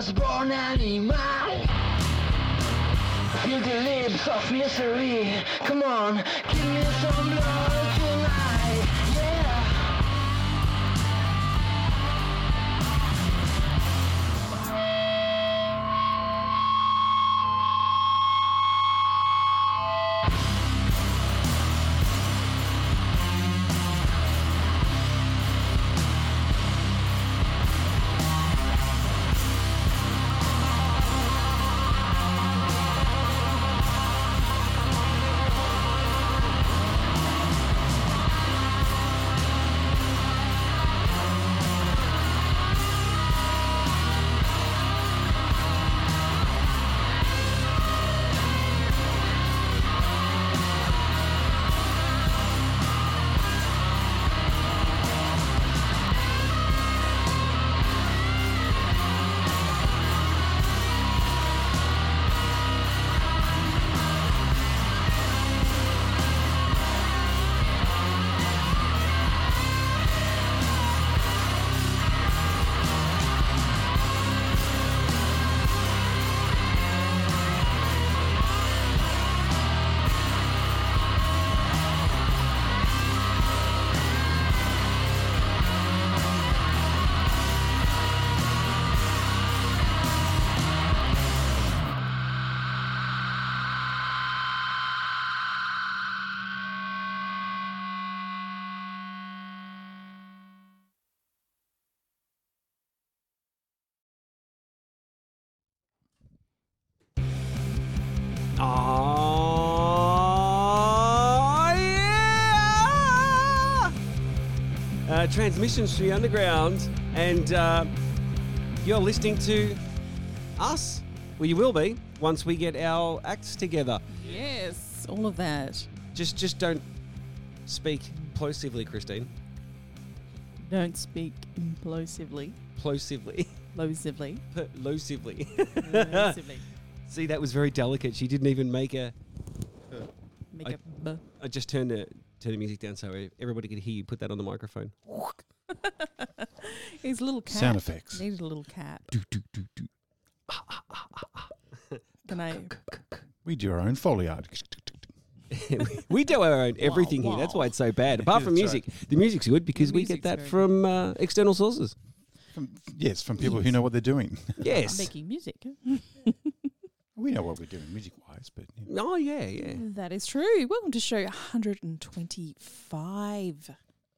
was born animal. Feel the lips of misery. Come on, transmissions to the underground, and uh, you're listening to us. Well, you will be once we get our acts together. Yes, all of that. Just, just don't speak plosively, Christine. Don't speak implosively. Plosively, Plosively. plosively. Plosively. See, that was very delicate. She didn't even make a. Make I- a b. I just turned the turn the music down so everybody could hear you. Put that on the microphone. He's a little cat. Sound effects. Needed a little cat. Do, do, do, do. Can I? We do our own foley art. we do our own everything here. That's why it's so bad. Apart from That's music, the music's good because The we get that from uh, external sources. From, yes, from people who know what they're doing. Yes. Making music. we know what we're doing music wise, but yeah. Oh yeah, yeah. That is true. Welcome to show 125.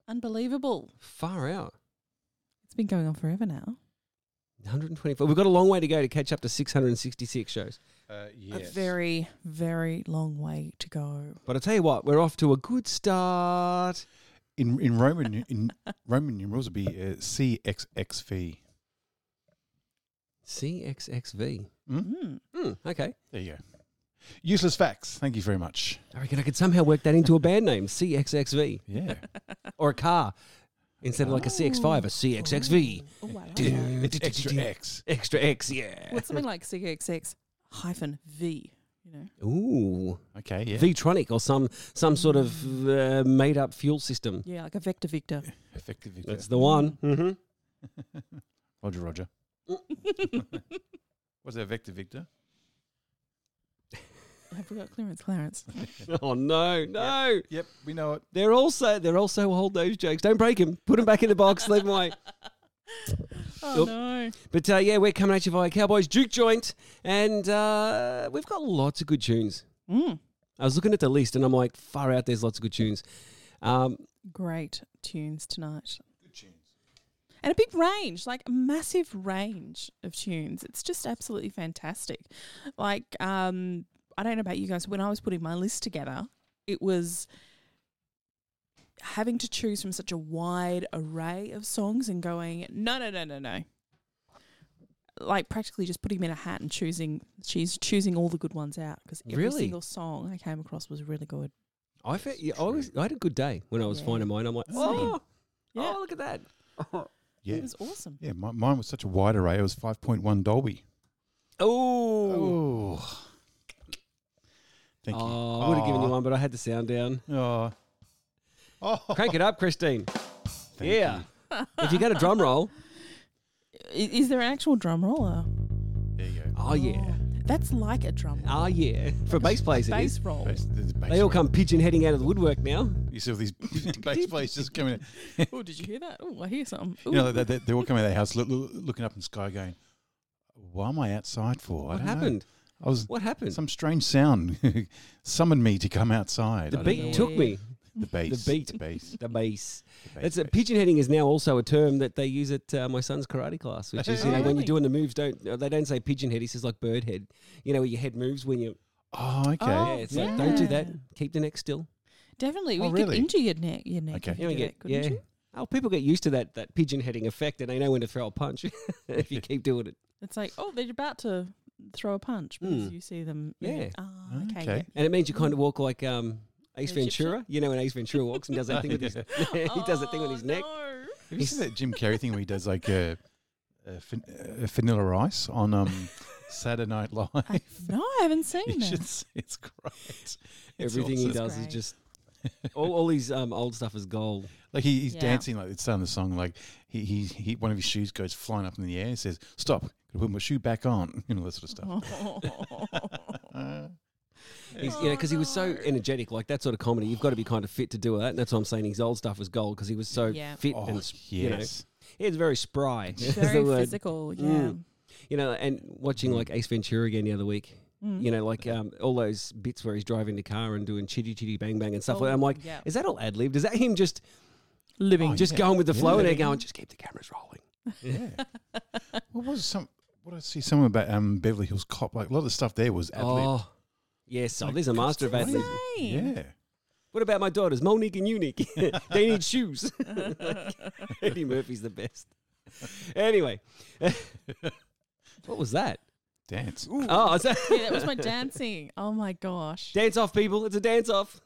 Unbelievable. Far out. It's been going on forever now. 124. We've got a long way to go to catch up to 666 shows. Uh, A very, very long way to go. But I tell you what, we're off to a good start. in in Roman in Roman numerals would be uh, CXXV. CXXV. Hmm? Mm. Hmm, okay. There you go. Useless facts. Thank you very much. I reckon I could somehow work that into a band name, CXXV, Yeah, or a car instead of like a CX5, a CXXV. Oh, wow. it's extra X. Extra X, yeah. What's something like CXX hyphen V? You know, Ooh, Okay, yeah. V-tronic or some some sort of uh, made up fuel system. yeah, like a vector Victor. Effective. Victor. That's the one. Mm-hmm. Roger, Roger. Was that Vector Victor? I forgot clearance, Clarence. Oh no, no! Yep, we know it. They're also they're also old those jokes. Don't break them. Put them back in the box. Leave them away. Oh Oop. no! But uh, yeah, we're coming at you via Cowboys Juke Joint, and uh, we've got lots of good tunes. Mm, I was looking at the list, and I'm like, far out. There's lots of good tunes. Um, great tunes tonight, Good tunes. and a big range, like a massive range of tunes. It's just absolutely fantastic. Like, um, I don't know about you guys. When I was putting my list together, it was having to choose from such a wide array of songs and going, no, no, no, no, no. Like practically just putting them in a hat and choosing. She's choosing all the good ones out because every Really? single song I came across was really good. I, felt yeah, I, was, I had a good day when I was Yeah. finding mine. I'm like, oh, Yeah. oh, look at that. Yeah. It was awesome. Yeah, my, mine was such a wide array. It was 5.1 Dolby. Oh, Oh. Thank you. oh, I would have given you one, but I had the sound down. Oh. Oh. Crank it up, Christine. Thank yeah. you. if you got a drum roll, I- Is there an actual drum roller? There you go. oh yeah, oh, That's like a drum roll. oh yeah. For bass players, it Bass is. roll. Bass- there's a bass They all roll. come pigeon heading out of the woodwork now. You see all these bass players just coming in. Oh, did you hear that? Oh, I hear something. You know, Ooh. they, they, they all come out of their house look, look, looking up in the sky going, what am I outside for? I What don't know." Happened? I was What happened? some strange sound summoned me to come outside. the I beat took me. The bass. beat. The bass. The bass. the bass, It's a bass. pigeon heading is now also a term that they use at uh, my son's karate class, which is you know Oh, when you're doing the moves, don't uh, they don't say pigeon head? He says like bird head. You know where your head moves when you. Oh, okay. Oh, yeah, it's like don't do that. Keep the neck still. Definitely. Oh, We really? could injure your neck. Your neck. Okay. If You you know, did get, it, couldn't yeah. you? Oh, people get used to that that pigeon heading effect, and they know when to throw a punch if you keep doing it. It's like, oh, they're about to throw a punch because Mm. you see them. Yeah. Ah, okay. Okay. yeah. And it means you kind of walk like um, Ace Egyptian? Ventura. You know when Ace Ventura walks and does that thing with his he does that thing with his Oh, neck. no. Have you seen that Jim Carrey thing where he does like a, a, fin- a Vanilla Ice on um, Saturday Night Live? I, no, I haven't seen You that. should see, it's great. It's Everything he awesome. does is just all, all his um, old stuff is gold. Like he, he's Yeah. dancing like it's starting the song. Like he, he, he, one of his shoes goes flying up in the air. and says, "Stop! Gotta put my shoe back on." You know that sort of stuff. He's, you know, because he was so energetic, like that sort of comedy. You've got to be kind of fit to do that. And that's why I'm saying his old stuff was gold because he was so Yeah. fit oh and s- you know, he was very spry. is the Very word. physical. Yeah. Mm. You know, and watching like Ace Ventura again the other week. Mm. You know, like um, all those bits where he's driving the car and doing chitty chitty bang bang and stuff like that. Oh, I'm like, yeah. is that all ad libbed? Is that him just living. Oh, just yeah. going with the flow and they're Yeah. going, just keep the cameras rolling? yeah. what was some? What I see something about um, Beverly Hills Cop. Like a lot of the stuff there was ad lib. Oh, yes. So Like, there's a master of ad Christine Yeah. What about my daughters, Monique and Unique? they need shoes. Eddie Murphy's the best. Anyway, what was that? Dance. Oh, is that yeah, that was my dancing. Oh my gosh. dance off, people? It's a dance off.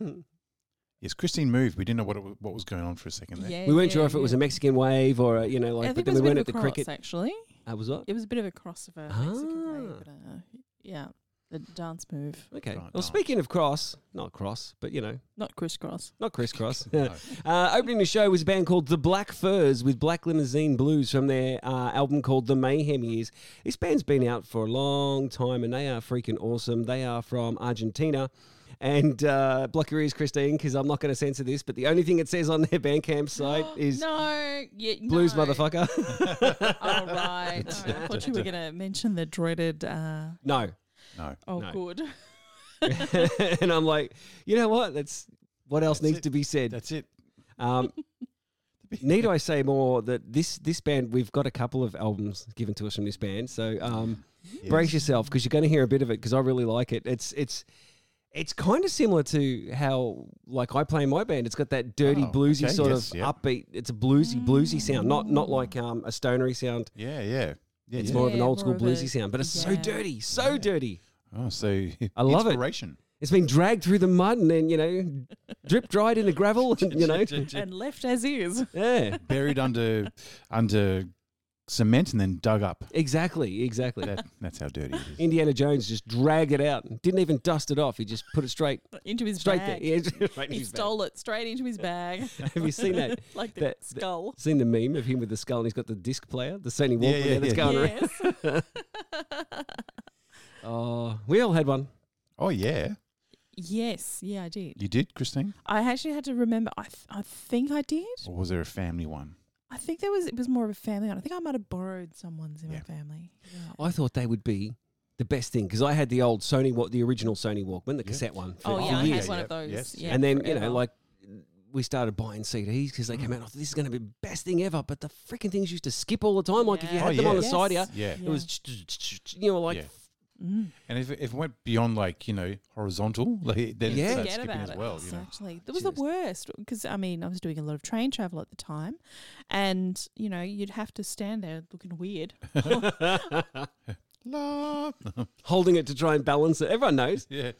Yes, Christine moved. We didn't know what it, wa- what was going on for a second there. Yeah, we weren't yeah, sure if it was a. Mexican wave or a, you know, like, I but then it we was a weren't bit at of the cross, cricket. actually. That was what? It was a bit of a cross of a Mexican way, Ah. but uh, yeah, the dance move, Okay. Right, well, nice. speaking of cross, not cross, but you know, not crisscross. not crisscross. No. uh, opening the show was a band called The Black Furs with Black Limousine Blues from their uh, album called The Mayhem Years. This band's been out for a long time and they are freaking awesome. They are from Argentina. And uh, block your ears, Christine, because I'm not going to censor this. But the only thing it says on their Bandcamp site is no, yeah, blues, no. motherfucker. All right. I thought you were going to mention the dreaded. Uh, no. No. oh, No. good. and I'm like, you know what? That's what else That's needs it. to be said. That's it. Um, need I say more that this this band we've got a couple of albums given to us from this band, so um, Yes. brace yourself because you're going to hear a bit of it because I really like it. It's it's it's kind of similar to how like I play in my band. It's got that dirty Oh, bluesy okay, sort yes, of yeah. upbeat. It's a bluesy bluesy sound, not not like um, a stonery sound. Yeah, yeah. Yeah, It's yeah. more of an Yeah, old school more of bluesy a- sound, but it's so yeah. dirty, so Yeah. dirty. Oh, so I love it. inspiration. It's been dragged through the mud and then you know drip dried in the gravel, and, you know. and left as is. Yeah. Buried under under cement and then dug up. Exactly, exactly. That, that's how dirty it is. Indiana Jones just dragged it out, and didn't even dust it off. He just put it straight, Into his straight bag. there. Yeah, right He his bag. stole it straight into his bag, Have you seen that? like the That- that- skull. Seen the meme of him with the skull, and he's got the disc player, the Sony Yeah, Walkman yeah, that's yeah. going around. Yes. Oh, we all had one. Oh yeah, yes, yeah, I did. you did, Christine, I actually had to remember. I th- I think I did. or was there a family one? I think there was. It was more of a family one. I think I might have borrowed someone's in Yeah. my family. Yeah. I thought they would be the best thing because I had the old Sony, what the original Sony Walkman, the Yeah. cassette one. For, Oh for yeah, I years. had one of those. yes. Yeah, and then you know, like we started buying CDs because they mm. came out. I thought this is going to be the best thing ever. But the freaking things used to skip all the time. Like if you Yeah. had Oh, them on yeah. the side here, Yeah, it was you know like Yeah. Mm. and if it, if it went beyond like you know horizontal, like, then Yeah. it starts skipping about as it. well. You know, Actually, that was the worst because I mean I was doing a lot of train travel at the time, and you know you'd have to stand there looking weird. Holding it to try and balance it. Everyone knows. yeah,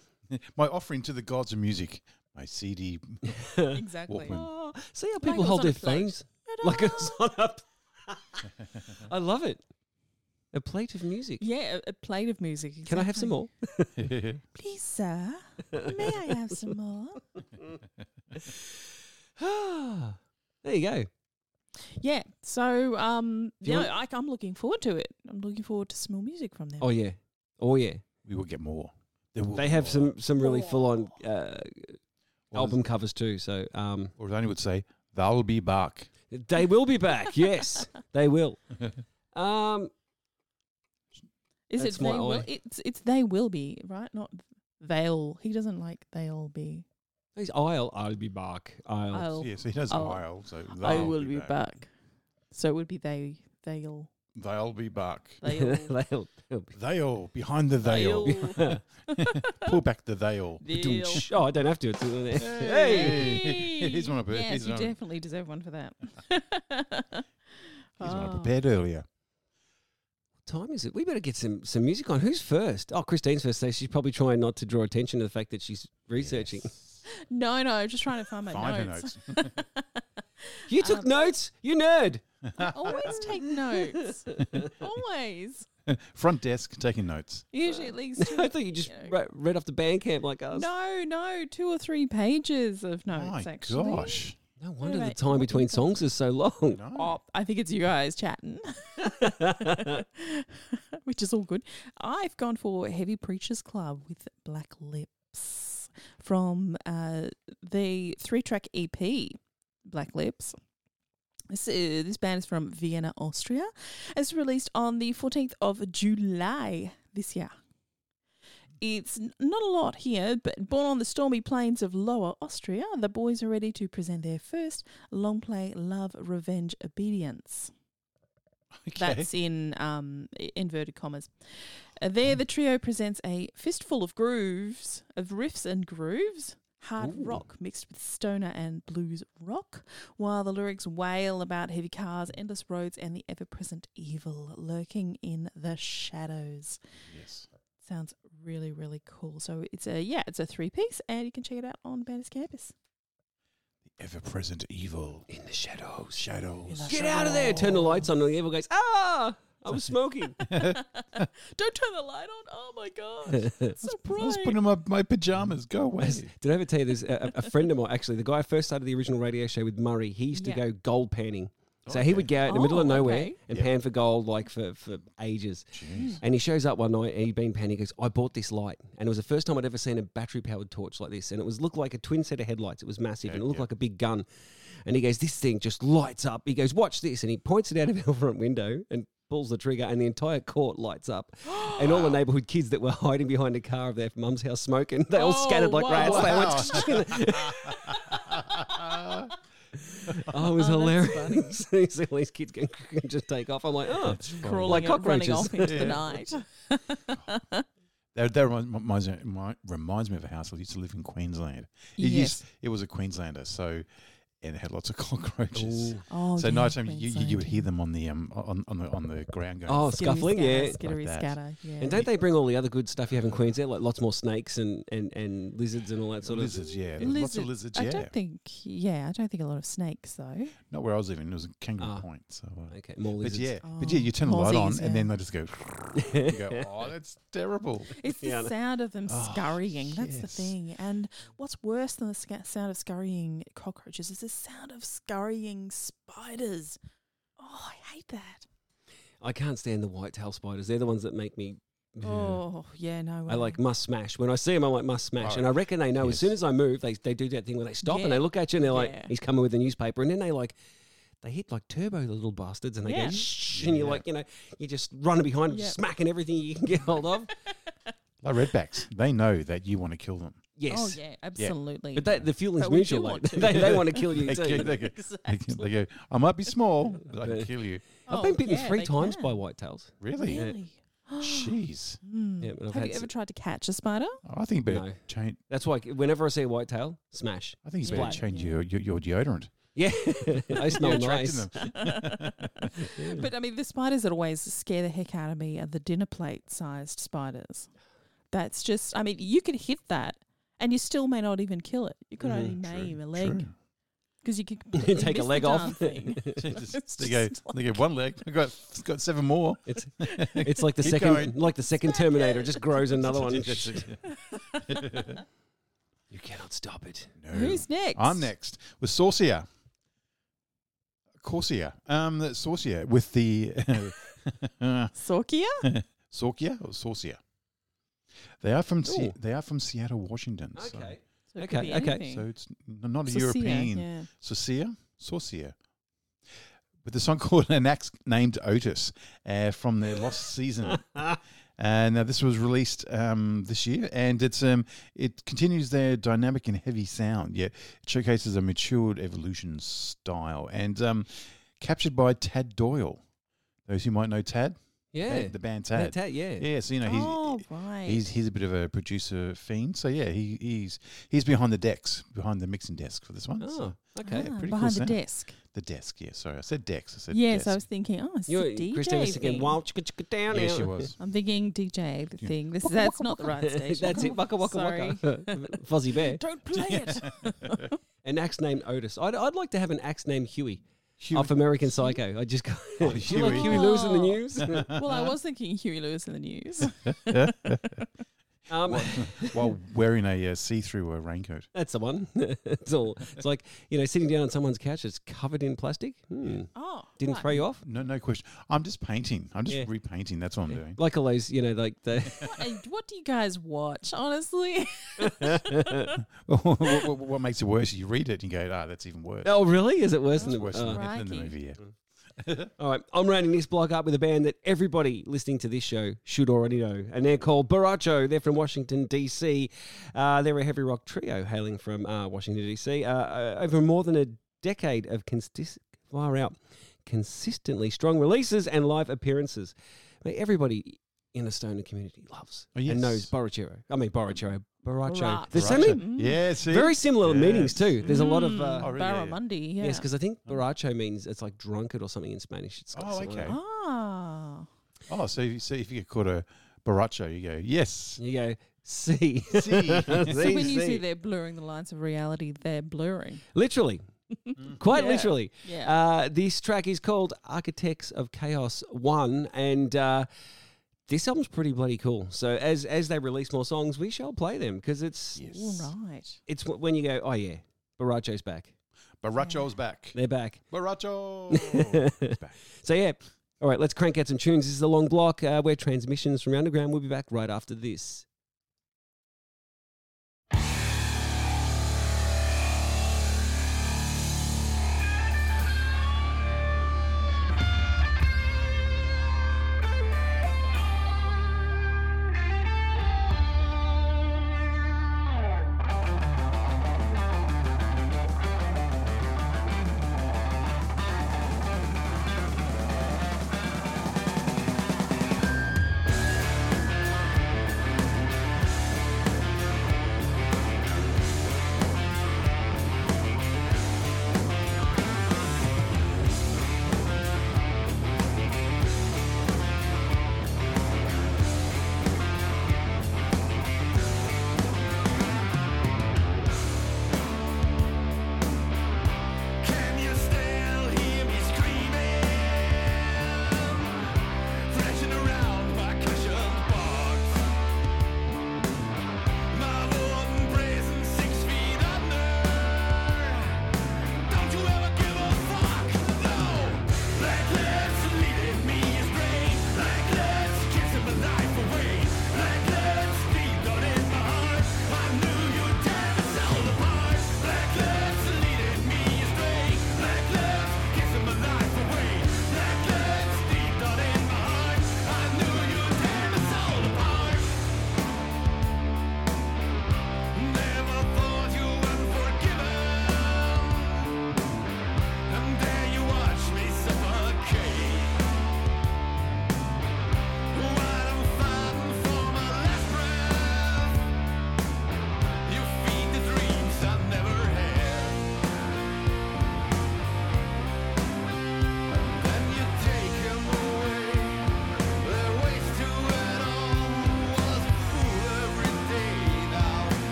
my offering to the gods of music, my CD. exactly. Oh, see how people it hold their plate. phones like it's on a. I love it. A plate of music. Yeah, a, a plate of music. Can I have some more? please, sir? May I have some more? there you go. Yeah. So, um, Do you yeah, I, I'm looking forward to it. I'm looking forward to some more music from them. Oh yeah. Oh yeah. we will get more. There will They be have more. some some really full on uh, Or album covers too. So um, Or as Annie would say, they'll be back. they will be back. Yes, they will. Um, Is That's it they my will? It's it's they will be right, not they'll. He doesn't like they'll be. he's I'll I'll be back. I'll. I'll. Yes, he does I'll- aisle, so I they'll will be back. So it would be they. They'll. They'll be back. They'll. they'll, they'll be. They'll behind the veil. they'll. Pull back the veil. they'll. oh, I don't have to. It's uh, in there. Hey. Hey! He's one of prepared. Yes, He's you one- definitely deserve one for that. Here's one I prepared ah. earlier. Time is it? We better get some some music on. Who's first? Oh, Christine's first. So she's probably trying not to draw attention to the fact that she's researching. Yes. No, no, just trying to find my Find notes. notes. You took Um, notes, you nerd. I always take notes. always. Front desk taking notes. Usually at least two. I thought you just you know. read off the Bandcamp like us. No, no, two or three pages of notes. My actually. gosh. No wonder the time between songs is so long. No. Oh, I think it's you guys chatting, which is all good. I've gone for Heavy Preachers Club with Black Lips from uh, the three-track EP, Black Lips. This, uh, this band is from Vienna, Austria. It's released on the 14th of July this year. It's not a lot here, but born on the stormy plains of Lower Austria, the boys are ready to present their first long play Love, Revenge, Obedience. Okay. That's in um, inverted commas. Uh, there, the trio presents a fistful of grooves, of riffs and grooves, hard Ooh. rock mixed with stoner and blues rock, while the lyrics wail about heavy cars, endless roads, and the ever present evil lurking in the shadows. yes. Sounds really, really cool. So it's a yeah, it's a three piece, and you can check it out on Bandits Campus. The ever present evil. In the shadows. Shadows. the Get out of there. Turn the lights on and the evil goes, ah, I was smoking. Don't turn the light on. Oh my god, it's so I was bright. putting on my, my pajamas. Go away. Did I ever tell you there's a, a friend of mine, actually, the guy I first started the original radio show with Murray, he used to Yeah. go gold panning. So he would go out in the middle of Oh, nowhere okay. and pan for gold like for, for ages. And he shows up one night and he'd been panning. He goes, I bought this light. And it was the first time I'd ever seen a battery powered torch like this. And it was looked like a twin set of headlights. It was massive and it looked like a big gun. And he goes, This thing just lights up. He goes, Watch this. And he points it out of our front window and pulls the trigger and the entire court lights up. and all the neighborhood kids that were hiding behind the car of their mum's house smoking, they all Oh, scattered like wow. rats. They went, Oh, it was Oh, hilarious. You see all these kids can, can just take off. I'm like, oh, That's fun. Crawling Like and running cockroaches. off into the Yeah. night. That, that reminds, reminds, me- reminds me of a house I used to live in Queensland. It, Yes. used, it was a Queenslander. So and it had lots of cockroaches. Ooh. Oh, So yeah, nighttime, you, you, you would hear them on the um on, on the on the ground going. Oh, Skittery scuffling, scatter, yeah. skittery that. scatter, yeah. And don't they bring all the other good stuff you have in Queensland, like lots more snakes and, and, and lizards and all that sort of lizards, yeah, Lizards. lots of lizards. I Yeah, don't think, yeah, I don't think a lot of snakes though. not where I was living. It was a Kangaroo Ah. Point. So, uh. Okay, more but lizards. yeah, but Oh, yeah, you turn the light on mozzies, and then they just go. you go, oh, that's terrible. It's the Yeah, sound of them Oh, scurrying. That's the thing. And what's worse than the sca- sound of scurrying cockroaches is the sound of scurrying spiders. Oh, I hate that. I can't stand the white-tailed spiders. They're the ones that make me. Oh, yeah, no. I like must smash. When I see them, I'm like must smash. And I reckon they know as soon as I move, they, they do that thing where they stop Yeah. and they look at you and they're like, Yeah. he's coming with a newspaper. And then they like, they hit like turbo, the little bastards, and they Yeah. go shh. And you're like, you know, you're just running behind, Yep. smacking everything you can get hold of. Like redbacks, they know that you want to kill them. Yes. Oh, yeah, absolutely. But that, the feeling's But we mutual. Like, want to? they they want to kill you They, too. go- they, go, they, exactly. go- they go, I might be small, but I can kill you. I've Oh, been bitten yeah, three times can. by whitetails. Really? Really? Jeez. Hmm. Yeah, but I've Have had you ever s- tried to catch a spider? I think you better No. change. That's why whenever I see a whitetail, smash. I think you Yeah. better change your, your your deodorant. Yeah, I smell You're attracting nice. them. But I mean, the spiders that always scare the heck out of me are the dinner plate sized spiders. That's just, I mean, you could hit that and you still may not even kill it. You could only Mhm. name a True. leg because you could completely Take a miss the leg darn off. thing. Just- It's they go, just they go one leg. I got got seven more. It's it's like the Keep second going. like the second Terminator, it. just grows another one. You cannot stop it. No. Who's next? I'm next with Sorcia. Corsia. Um, the Sorcia with the Sorkia? Sorkia or Sorcia. They are from Se- they are from Seattle, Washington. So, Okay. So it Okay, could be okay. so it's n- not a European. Yeah. Sorcia, Sorcia. With the song called An Axe Named Otis uh, from their Lost Season. And uh, this was released um, this year, and it's um, it continues their dynamic and heavy sound, yet it showcases a matured evolution style, and um, captured by Tad Doyle. Those who might know Tad, Yeah. the band That Tad. tat, yeah. Yeah, so you know he's oh, right. he's he's a bit of a producer fiend. So yeah, he, he's he's behind the decks, behind the mixing desk for this one. Oh, So okay. Ah, pretty cool behind the sound. desk. the desk, yeah. Sorry, I said decks. I said Yes, desk. I was thinking, oh, it's You're a DJ Christine was thinking, thing. wow, chicka chicka down Yeah, she was. I'm thinking DJ, the Yeah. thing. This Waka, that's waka, not the right station. That's it. Waka waka Sorry. waka. Fuzzy bear. Don't play it. An axe named Otis. I'd, I'd like to have an axe named Huey, Huey. off American Psycho. I just go. Oh, Do you like Huey. Huey Lewis in the news? well, I was thinking Huey Lewis and the News. Um, while, while wearing a uh, see-through uh, raincoat. that's the one. it's all. It's like you know, sitting down on someone's couch. It's covered in plastic. Hmm. Oh, Didn't right. throw you off. No, no question. I'm just painting. I'm just Yeah. repainting. That's what I'm doing. Like all those, you know, like the. What, uh, what do you guys watch? Honestly, what, what- what makes it worse? You read it and you go, "Ah, that's even worse." oh, really? Is it worse It's than the? worse oh. than, the, than the movie. Yeah. All right, I'm rounding this block up with a band that everybody listening to this show should already know, and they're called Borracho. They're from Washington D.C. Uh, they're a heavy rock trio hailing from uh, Washington D.C. Uh, uh, over more than a decade of consist- far out, consistently strong releases and live appearances. I mean, everybody in the stoner community loves Oh, yes. and knows Borrachero. I mean Borrachero, Borracho. Borracho. There's so many Yeah, see? very similar meanings too. There's a lot of. Mm, Uh, Oh, really? Yeah, yeah. Barramundi, yeah. Yes, because I think Borracho means it's like drunkard or something in Spanish. It's Oh, okay. Ah, Oh, so if, you, so if you get caught a borracho, you go, yes. You go, see. See. so when you see. see they're blurring the lines of reality, they're blurring. Literally. Quite Yeah. literally. Yeah. Uh, this track is called Architects of Chaos 1. And uh, this album's pretty bloody cool. So as as they release more songs, we shall play them because it's Yes. All right. it's when you go, oh, yeah, Borracho's back. Borracho's back. They're back. Borracho. Back. So, yeah. All right, let's crank out some tunes. This is a long block. Uh, we're transmissions from Underground. We'll be back right after this.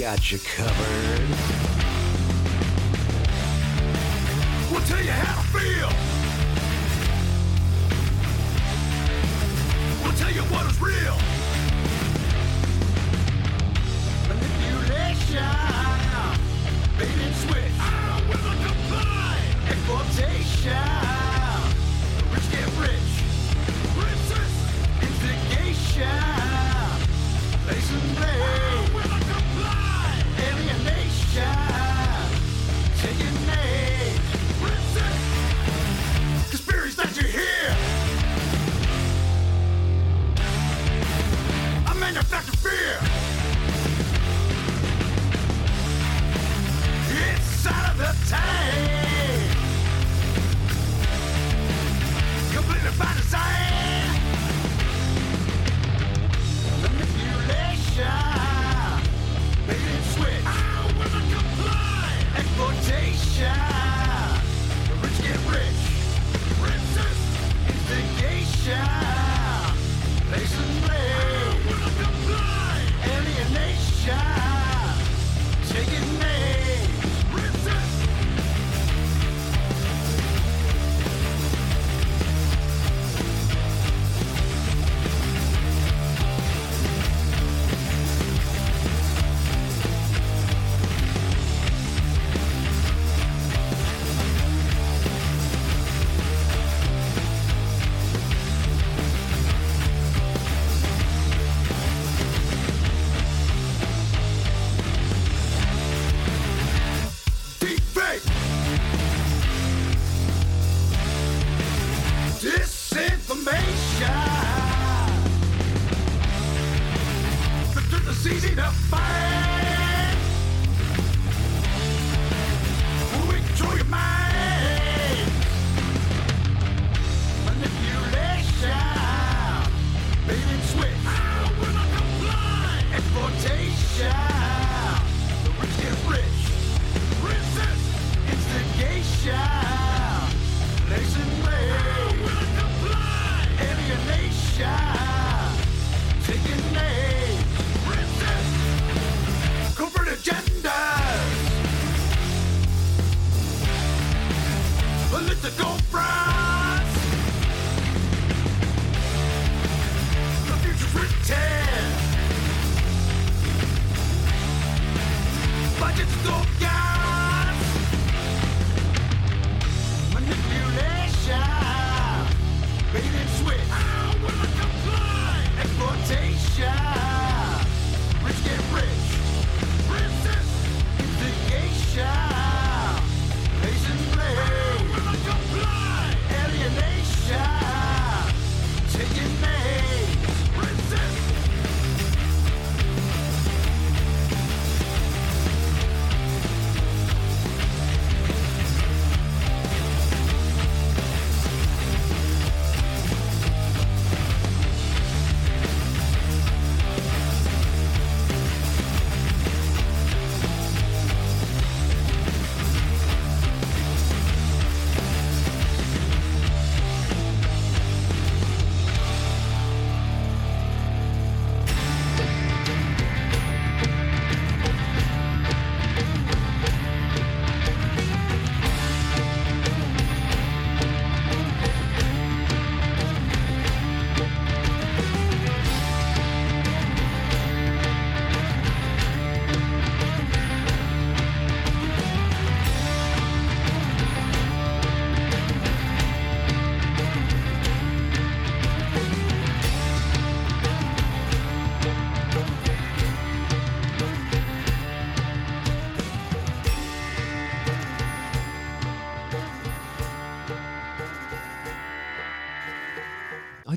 Got you covered. We'll tell you how to feel. We'll tell you what is real. Manipulation. Bait and switch. I will comply. Exploitation. Rich get rich. Princess. Instigation. Lace and blade.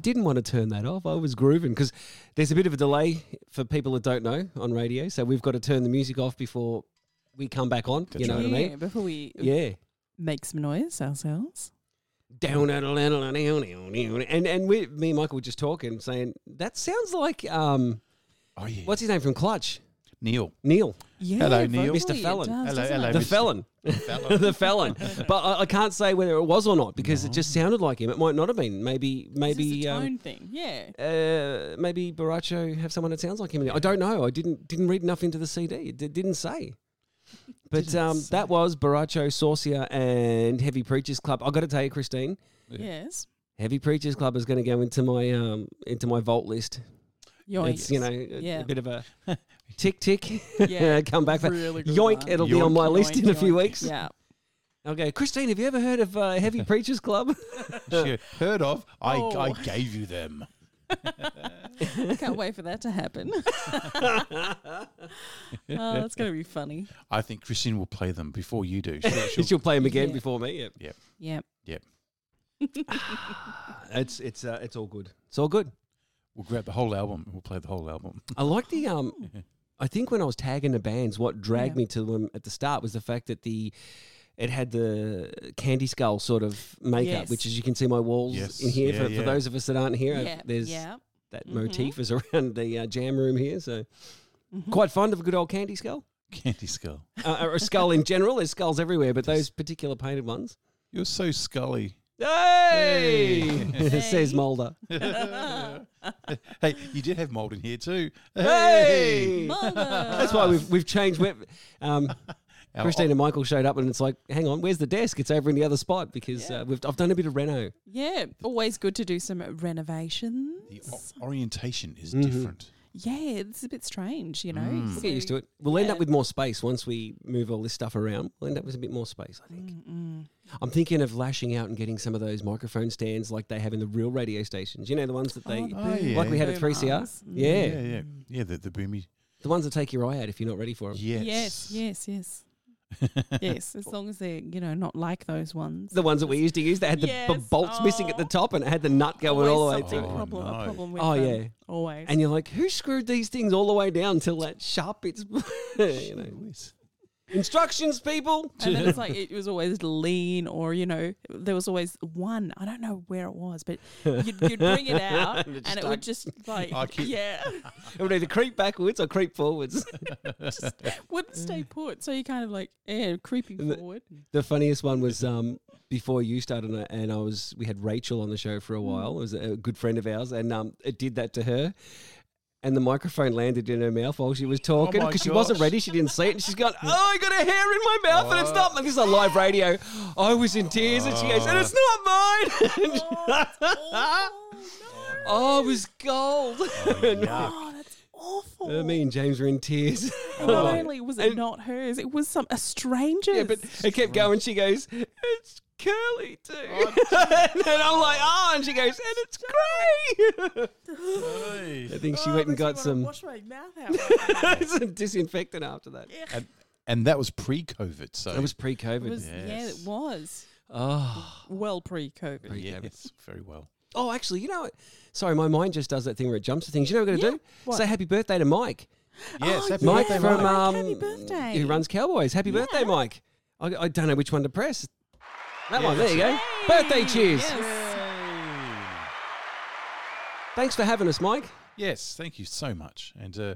Didn't want to turn that off. I was grooving because there's a bit of a delay for people that don't know on radio. So we've got to turn the music off before we come back on. you know what I yeah, mean? before we Yeah. make some noise ourselves. Down at and and we, me and Michael were just talking, saying that sounds like um, Oh yeah. what's his name from Clutch? Neil? Neil. Yeah, Hello, Neil. Mr. it Fallon. does, Hello, hello. The Mr. felon. the felon. But I, I can't say whether it was or not because it just sounded like him. It might not have been. Maybe, It's just maybe, a um, tone thing. Yeah. uh, maybe Borracho have someone that sounds like him. I don't know. I didn't didn't read enough into the CD. It d- didn't say. But Didn't um, say. that was Borracho, Sorcia, and Heavy Preachers Club. I got to tell you, Christine, Yes. Heavy Preachers Club is going to go into my um, into my vault list. Yoink. It's you know a, Yeah. a bit of a tick tick. Yeah. come back. For, Really good yoink! one. It'll be on my Yoink, list in a few yoink. weeks. Yeah. Okay, Christine, have you ever heard of uh, Heavy Preachers Club? She heard of? I, Oh. I gave you them. I can't wait for that to happen. oh, that's going to be funny. I think Christine will play them before you do. She'll, she'll- She'll play them again Yeah. before me. Yep. Yep. Yep. It's it's uh, it's all good. It's all good. we'll grab the whole album. and We'll play the whole album. I like the um. I think when I was tagging the bands, what dragged Yeah. me to them at the start was the fact that the it had the candy skull sort of makeup, Yes. which as you can see my walls Yes. in here. Yeah, for, for those of us that aren't here, Yeah. there's yeah. that Mhm. motif is around the uh, jam room here. So Mhm. quite fond of a good old candy skull, Candy Skull. uh, or a skull in general. There's skulls everywhere, but those particular painted ones. You're so scully. Hey, Hey. says Mulder. Hey, you did have mold in here too. Hey, Mulder. that's why we've we've changed. we um, Our- Christine and Michael showed up, and it's like, hang on, where's the desk? It's over in the other spot because Yeah. uh, we've I've done a bit of reno. Yeah. Always good to do some renovations. The o- orientation is Mhm. different. Yeah, it's a bit strange, you know. Mm. We'll get used to it. We'll end up with more space once we move all this stuff around. We'll end up with a bit more space, I think. Mm-mm. I'm thinking of lashing out and getting some of those microphone stands like they have in the real radio stations. You know, the ones that they, Oh, the Oh, yeah. like we had at 3CR. arms. Mm. Yeah. Yeah, yeah, yeah. The the boomy. the ones that take your eye out if you're not ready for them. Yes. Yes, yes, yes. yes, as long as they're, you know, not like those ones. The ones that we used to use, they had the b- Yes. bolts missing at the Oh. top and it had the nut going all the way Always through. something Oh, problem, no. a problem with Oh, them. yeah. Always. And you're like, who screwed these things all the way down till that sharp bit's, you know, instructions, people. and then it's like it was always lean, or you know, there was always one. I don't know where it was, but you'd, you'd bring it out, And and, it it would just like, yeah, It would either creep backwards or creep forwards. wouldn't stay put. So you kind of like, yeah, creeping the- forward. the funniest one was um, before you started, and I- and I was we had Rachel on the show for a while. It was a good friend of ours, and um, it did that to her. And the microphone landed in her mouth while she was talking my because she wasn't ready. She didn't see it. And she's gone, Oh, I got a hair in my mouth and it's not. Like this is a live radio. I was in tears and she goes, And it's not mine. oh, it was gold. Oh, that's awful. Uh, me and James were in tears. And not only was it And- not hers, it was some a stranger's. Yeah, but it kept going. She goes, "It's curly too," and I'm like, "Oh," and she goes, "And it's grey." I think she Oh, went and got some, Wash my mouth out. some disinfectant after that. And, and that was pre-COVID, so It was pre-COVID. It was, Yeah, it was oh, well pre-COVID. Pre- yes, very well. oh, actually, you know what? Sorry, my mind just does that thing where it jumps to things. You know what we're gonna Yeah, do? what? Say happy birthday to Mike. Yes, Oh, happy Mike birthday, from Mike. um, Happy birthday. who runs Cowboys. Happy birthday, Mike. I, I don't know which one to press. That Yeah, one. There you go. Yay. Birthday cheers. Yes. Thanks for having us, Mike. Yes, thank you so much, and uh,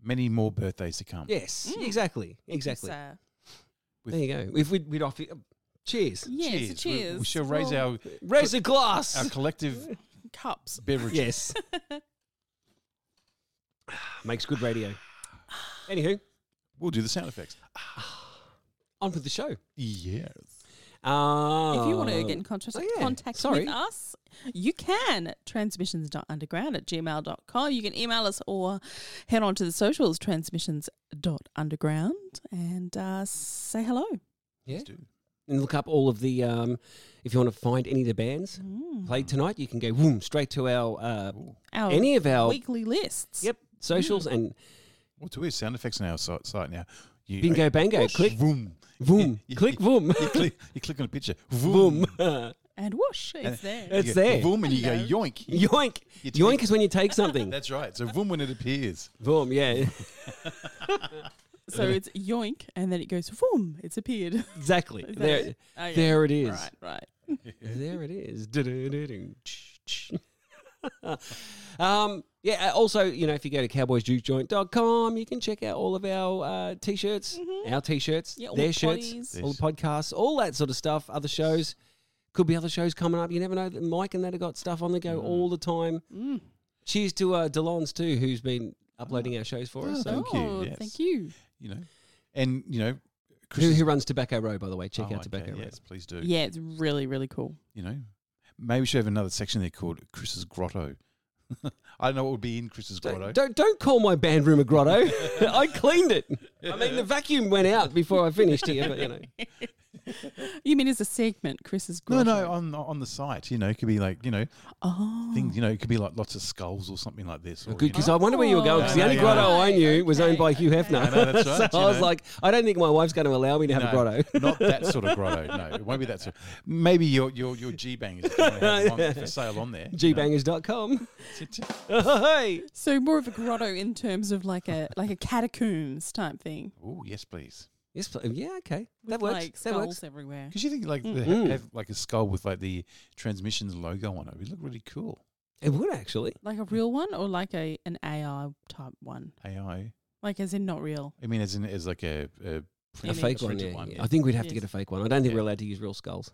many more birthdays to come. Yes, Mm. exactly, exactly. Uh, With- there you go. If we'd, we'd offer, cheers. yes, cheers. Cheers. We, shall raise Well, our Raise a glass. our collective cups. Beverages. yes. Makes good radio. Anywho, We'll do the sound effects. on with the show. Yes. Uh, If you want to get in contact, oh, yeah. contact Sorry. with us, you can. Transmissions.underground at gmail.com. You can email us or head on to the socials, transmissions.underground, and uh, say hello. yeah, do. and look up all of the. Um, if you want to find any of the bands Mm. played tonight, you can go boom straight to our uh, Our any of our weekly lists. yep socials and What's weird sound effects on our site, site now? You, bingo bango. Click Vroom. boom. You- Click you- boom. You click, you click on a picture. Vroom. boom. And whoosh, it's And- there. It's there. Vroom, and you go yoink. Yoink. Yoink is when you take something. That's right. So vroom when it appears. boom. Yeah. so uh, it's yoink, and then it goes, boom, it's appeared. Exactly. There. it? Oh, okay. There it is. Right, right. There it is. Um, yeah. uh, Also, you know, if you go to cowboysjukejoint.com, you can check out all of our uh, t-shirts, our t-shirts, Mm-hmm. Yeah, their the shirts, potties. all the podcasts, all that sort of stuff. Other shows. Could be other shows coming up. You never know. Mike and that have got stuff on the go all the time. Mm. Cheers to uh, Delons too, who's been uploading our shows for us. Oh, So. Thank you, Oh, yes. thank you. You know, and you know, Chris Who, is- who runs Tobacco Row, by the way? Check Oh, out Tobacco okay, Road. Yes, please do. Yeah, it's really, really cool. You know, maybe we should have another section there called Chris's Grotto. I don't know what would be in Chris's Grotto. Don't, don't don't call my band room a grotto. I cleaned it. I mean, the vacuum went out before I finished here, but you know. You mean as a segment, Chris's no, grotto? no, on on the site. You know, it could be like you know Oh. things. You know, it could be like lots of skulls or something like this. Or, Good, you know. because I wonder where you were going. Because the No, only no, grotto no. I knew was owned by Hugh. Hefner. I know, that's right, so I was know. like, I don't think my wife's going to allow me to have a grotto. not that sort of grotto. No, it won't be that sort. Maybe your your your G bangers if you want to have one for sale on there. Gbangers.com. hey. So more of a grotto in terms of like a like a catacombs type thing. Oh yes, please. Yes, pl- yeah, okay. That works. Like that skulls works. everywhere. Because you think like the, Mm. have like a skull with like the transmissions logo on it. It would look really cool. It would actually. Like a real one or like a an AI type one? AI. Like as in not real. I mean, as in as like a a, A print- fake one, printed yeah, yeah. I think we'd have to Yes. get a fake one. I don't think Yeah. we're allowed to use real skulls.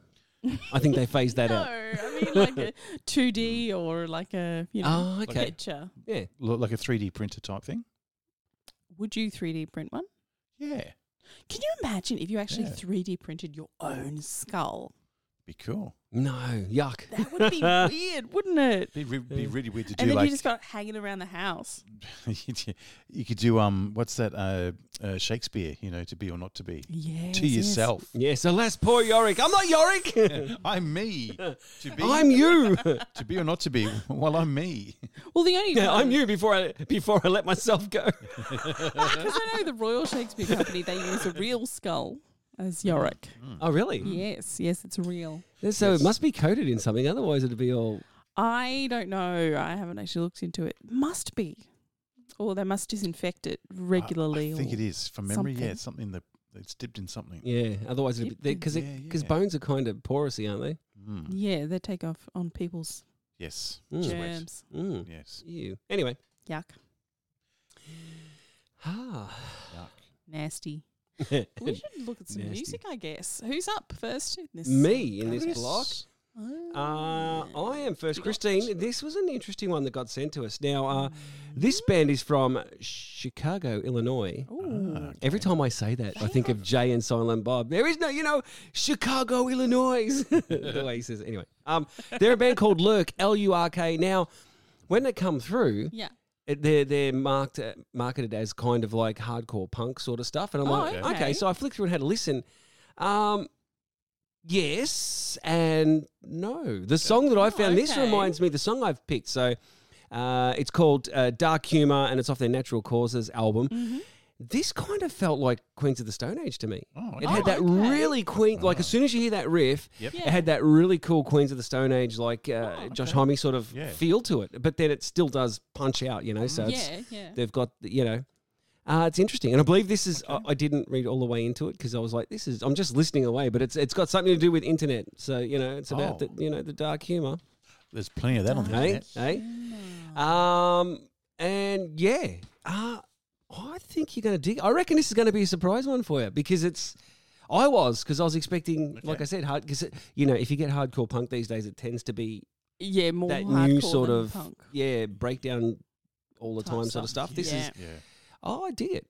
I think they phased that out. no, out. I mean like a two D or like a you know Oh, okay. picture. Yeah. Look like a three D printer type thing. Would you three D print one? Yeah, Can you imagine if you actually Yeah. three D printed your own skull? Be cool. No, yuck. That would be weird, wouldn't it? Be, re- be really weird to And do. then Like you just got hanging around the house. you could do um, what's that? Uh, uh, Shakespeare. You know, to be or not to be. Yes, to yourself. Yes, alas, poor Yorick. I'm not Yorick. I'm me. To be. I'm you. To be or not to be. Well, I'm me. Well, the only Yeah, I'm you before I before I let myself go. Because I know the Royal Shakespeare Company, they use a real skull as Yorick. Oh, really? Yes, yes, it's real. So it must be coated in something, otherwise it'd be all. I don't know. I haven't actually looked into it. Must be. Or they must disinfect it regularly. I, I think or it is from memory. Yeah, something. it's something that it's dipped in something. Yeah, otherwise it'd be because Yeah, because yeah. bones are kind of porousy, aren't they? Mm. Yeah, they take off on people's Yes. Mm. Sweat. germs. Mm. Yes. Ew. Anyway. Yuck. Ah. Yuck. Nasty. We should look at some Nasty. music, I guess. Who's up first in this? Me in this Chris. block. Ah. Uh, I am first. Christine, this was an interesting one that got sent to us. Now, uh, this band is from Chicago, Illinois. Ooh. Ah, Every time I say that, I think of Jay and Silent Bob. There is no, you know, Chicago, Illinois. the way he says it. Anyway, um, they're a band called Lurk, L U R K. Now, when they come through, Yeah. It, they're they're marked uh, marketed as kind of like hardcore punk sort of stuff, and I'm Oh, like, okay. okay. So I flicked through and had a listen. Um, yes and no. The song that I found this okay. reminds me the song I've picked. So uh, it's called uh, Dark Humor, and it's off their Natural Causes album. This kind of felt like Queens of the Stone Age to me. Oh, It okay. had that okay. really Queen, like as soon as you hear that riff, Yep. it had that really cool Queens of the Stone Age, like uh, Oh, Josh okay. Homme sort of Yeah. feel to it. But then it still does punch out, you know. So it's, yeah, yeah. they've got, you know, uh, it's interesting, and I believe this is. I, I didn't read all the way into it because I was like, "This is." I'm just listening away, but it's it's got something to do with internet. So you know, it's about Oh. the you know the dark humor. There's plenty of that on the Hey, internet. hey. Um, and yeah, uh, I think you're going to dig. I reckon this is going to be a surprise one for you because it's. I was because I was expecting, like I said, hard because you know if you get hardcore punk these days, it tends to be Yeah, more that hardcore new sort than of punk. yeah breakdown all the Type time sort of stuff. stuff. This Yeah. is Yeah. oh, I dig it.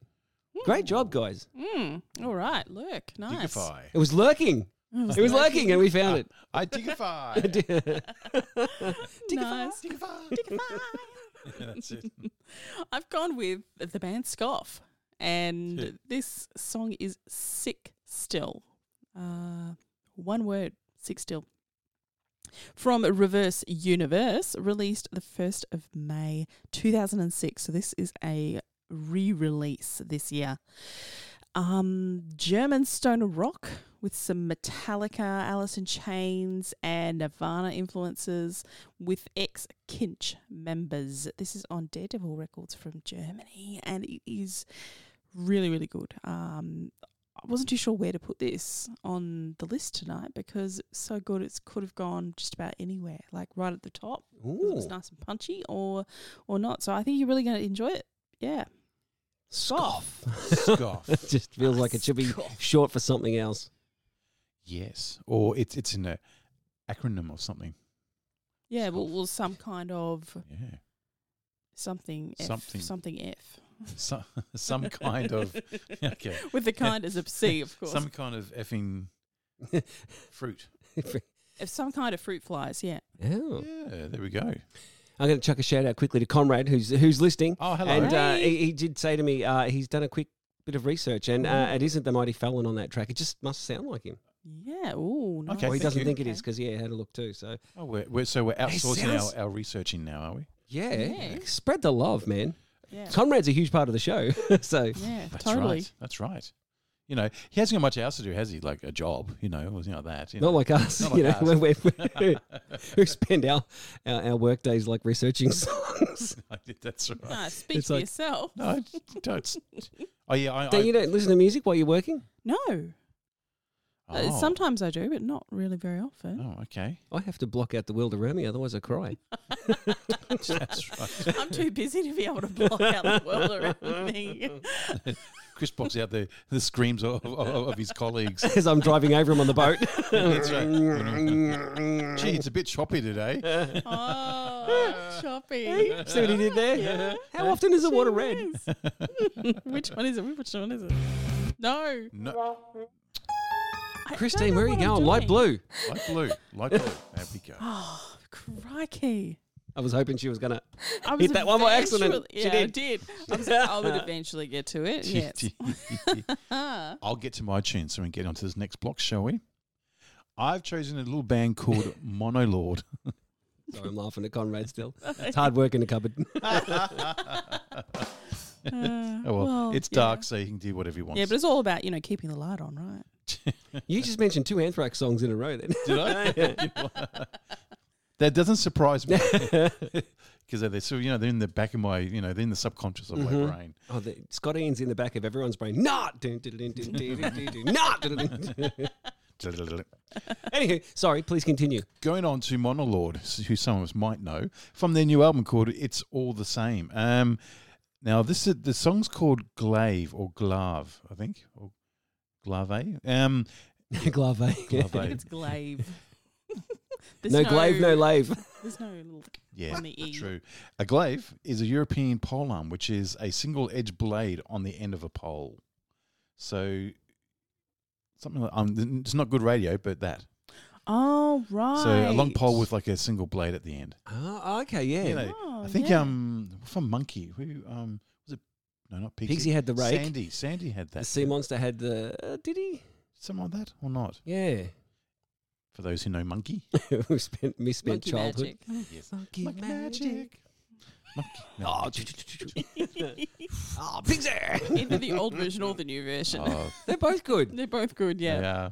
Great job, guys. Mm, all right, look, nice. Digify. It was lurking. It It was lurking, and we found it. I dig a fi. digify. Nice. digify. That's it. I've gone with the band Scoff, and this song is "Sick Still." Uh, one word, "Sick Still." From Reverse Universe, released the first of May two thousand and six. So this is a re-release this year. Um, German stoner rock with some Metallica, Alice in Chains, and Nirvana influences with ex Kinch members. This is on Daredevil Records from Germany, and it is really, really good. Um, I wasn't too sure where to put this on the list tonight because it's so good it could have gone just about anywhere, like right at the top. It was nice and punchy, or or not. So I think you're really going to enjoy it. Yeah. Scoff. Scoff. it just feels like it should be short for something else. yes, or it's it's in a acronym or something. Yeah. Well, well, some kind of Yeah, something F, Something. something F. some some kind of okay, With the kind as a C, of course. some kind of effing fruit. If some kind of fruit flies. Yeah. Oh. Yeah, there we go. I'm going to chuck a shout out quickly to Conrad, who's who's listening. Oh, hello. And uh, he, he did say to me, uh, he's done a quick bit of research, and uh, it isn't the Mighty Fallon on that track. It just must sound like him. Yeah. Ooh. Nice. Okay, or he doesn't you. think it Okay. is because yeah, I had a look too. So Oh, we're, we're so we're outsourcing sounds- our, our researching now, are we? yeah, Yeah. spread the love, man. Yeah. Conrad's a huge part of the show. so Yeah. That's totally. right. That's right. You know, he hasn't got much else to do, has he? Like a job, you know, or something like that. You not know. like us, Not you know, like us. when we we we spend our, our our work days like researching songs. I did that's right. No, speak It's for like- yourself. No, don't. Oh yeah, I. I Don't you don't listen to music while you're working? No. Uh, oh. sometimes I do, but not really very often. Oh, okay. I have to block out the world around me, otherwise I cry. That's right. I'm too busy to be able to block out the world around me. Chris blocks out the, the screams of, of, of his colleagues. As I'm driving over him on the boat. That's right. Gee, it's a bit choppy today. Oh, choppy. See what he did there? Yeah. How often is the water red? Which one is it? Which one is it? No. No, Christine, where are you going? Light blue. light blue, light blue. There we go. Oh, crikey. I was hoping she was gonna. I was Hit that one by accident. eventually- She Yeah, I did. did. I, was, I would eventually get to it. Yes. I'll get to my tune so we can get onto this next block, shall we? I've chosen a little band called Monolord. Sorry, I'm laughing at Conrad still. It's hard work in the cupboard. Uh, Oh well, it's yeah. dark, so he can do whatever he wants. Yeah, but it's all about, you know, keeping the light on, right? you just mentioned two Anthrax songs in a row then. Did I? That doesn't surprise me because they're so you know they're in the back of my you know they're in the subconscious of my brain. Oh, the, Scott Ian's in the back of everyone's brain. Not. Dun, dun, dun, dun, dun, dun, dun, dun, Not. dun, dun, dun. Anywho, sorry, please continue. Going on to Monolord, who some of us might know from their new album called "It's All the Same." Um, now this is the song's called Glaive or Glave, I think, or Glave. Um, Glave. I think Glaive. it's glaive. There's No glaive, no lave. There's no little Yeah, on the E. true. A glaive is a European polearm, which is a single edge blade on the end of a pole. So something like um, it's not good radio, but that. Oh, right. So a long pole with like a single blade at the end. Oh, okay, yeah. You know, Oh, I think yeah. um from Monkey, who um was it? No, not Pigsy. Pigsy had the rake. Sandy, Sandy had that. The sea monster had the. Uh, did he? Something like that or not? Yeah. For those who know Monkey. Who spent misspent Monkey childhood. magic. Yes. Monkey Monkey magic. Monkey Oh, magic. oh, Pixar. Either the old version or the new version. Oh, They're both good. They're both good, yeah. Yeah.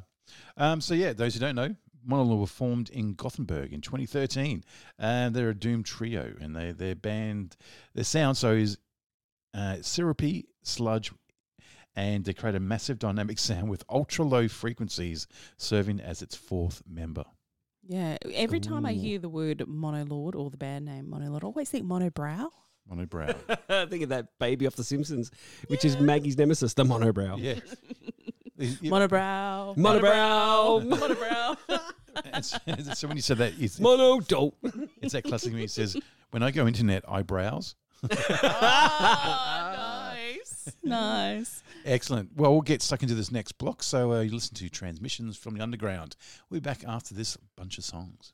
Um, so yeah, those who don't know, Monolord were formed in Gothenburg in 2013, and they're a doom trio, and they their band, their sound so is uh, syrupy sludge, and they create a massive dynamic sound with ultra low frequencies, serving as its fourth member. Yeah. Every time I hear the word monolord or the band name monolord, I always think monobrow. Monobrow. Think of that baby off The Simpsons, which is Maggie's nemesis, the monobrow. yeah. You- Monobrow. Monobrow. Monobrow. and so, so when you said that, it's, Mono dope. it's that classic me. It says, "When I go internet, I browse." Ah, nice. Excellent. Well, we'll get stuck into this next block. So uh, you listen to Transmissions from the Underground. We'll be back after this bunch of songs.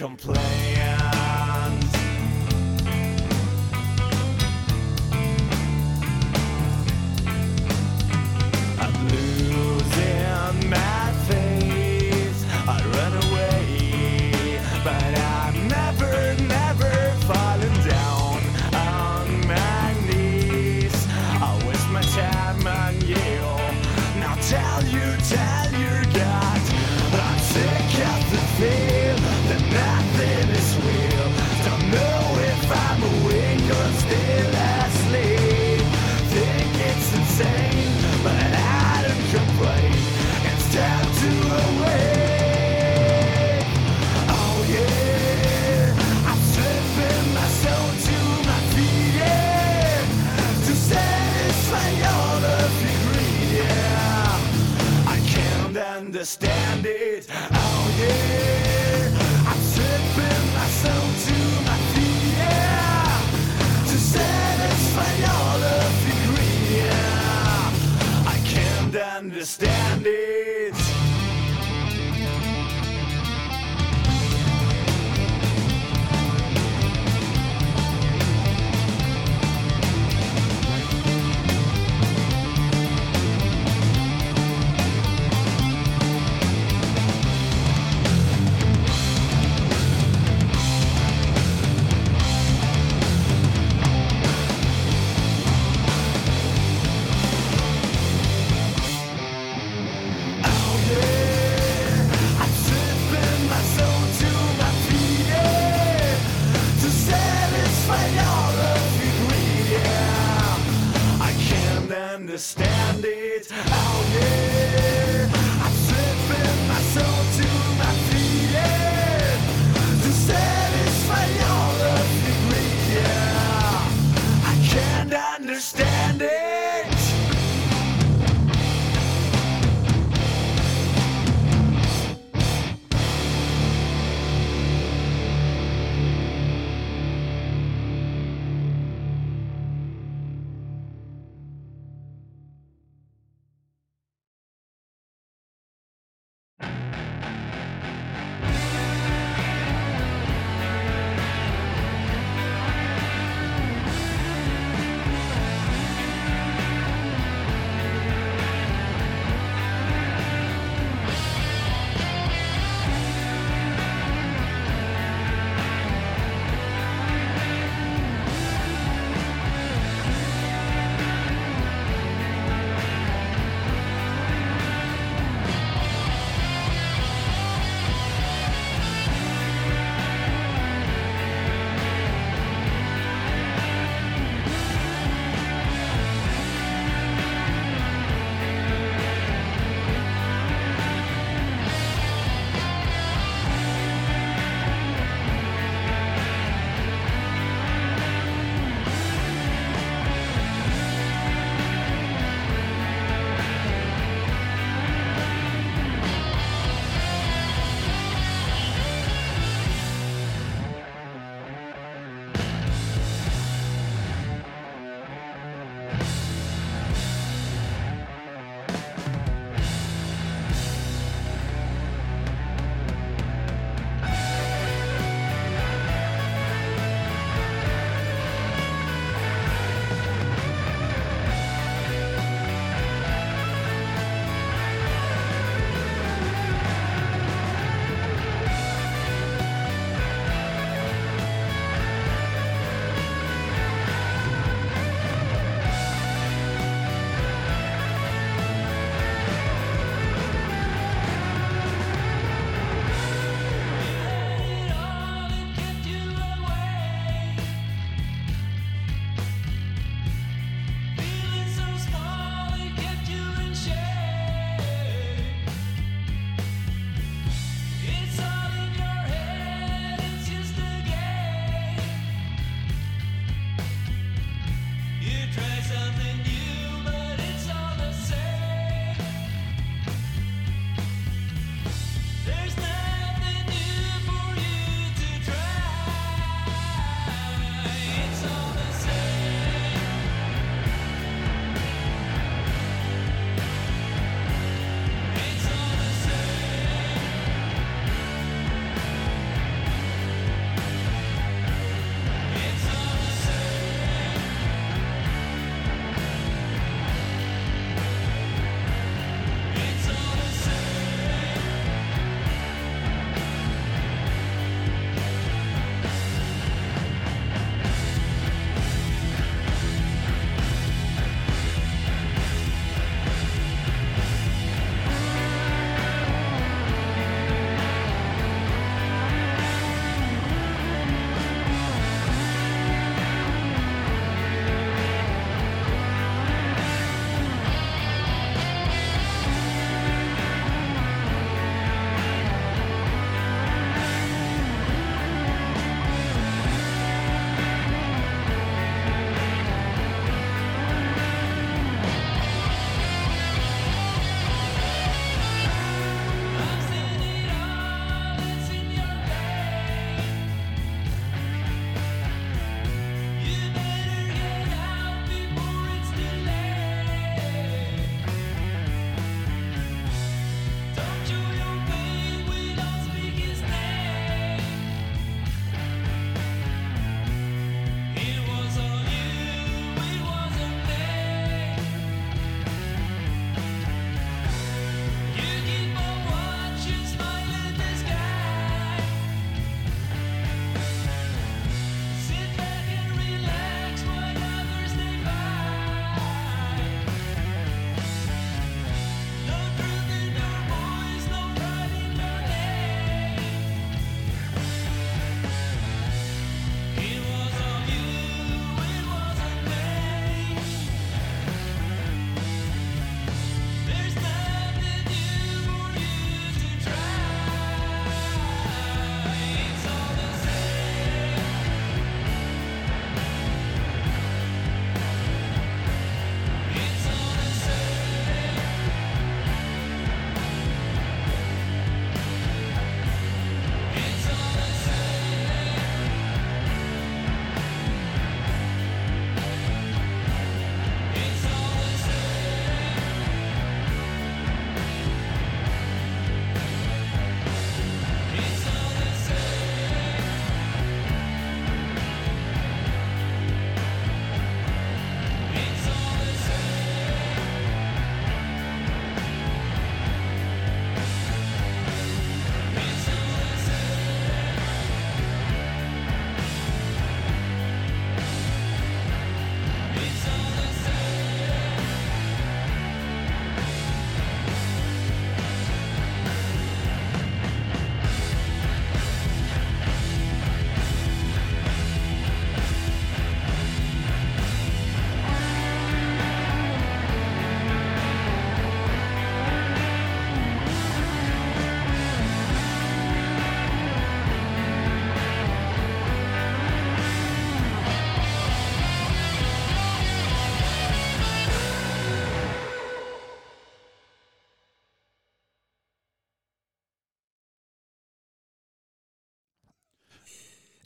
Understand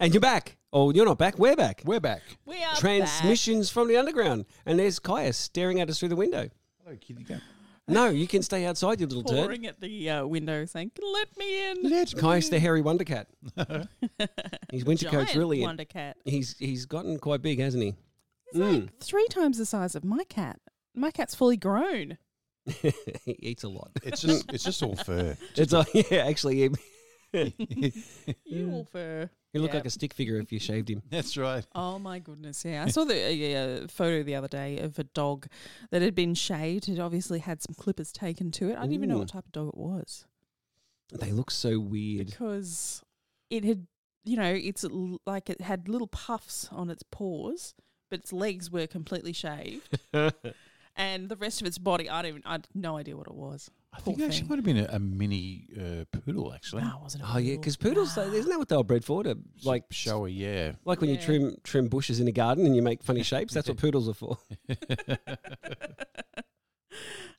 And you're back. Oh, you're not back. We're back. We're back. We are Transmissions from the underground. And there's Kaya staring at us through the window. Hello, kitty cat. No, you can stay outside, you little turd. pouring at the uh, window, saying, "Let me in." Let's Kaya's the hairy wonder cat. His winter coat's Giant really wonder cat. he's he's gotten quite big, hasn't he? He's Mm. like three times the size of my cat. My cat's fully grown. he eats a lot. It's just it's just all fur. It's all, yeah, actually, he, You all fur. he look Yeah. like a stick figure if you shaved him. That's right. Oh my goodness! Yeah, I saw the uh, photo the other day of a dog that had been shaved. It obviously had some clippers taken to it. I didn't even know what type of dog it was They look so weird. because it had, you know, it's l- like it had little puffs on its paws, but its legs were completely shaved, and the rest of its body, I don't even, I had no idea what it was. I think Poor it actually might have been a, a mini uh, poodle, actually. No, it wasn't. a Oh yeah, poodle. because poodles, Nah. they- isn't that what they were bred for? To like showy, yeah. like when you Yeah. trim trim bushes in a garden and you make funny shapes. That's what poodles are for.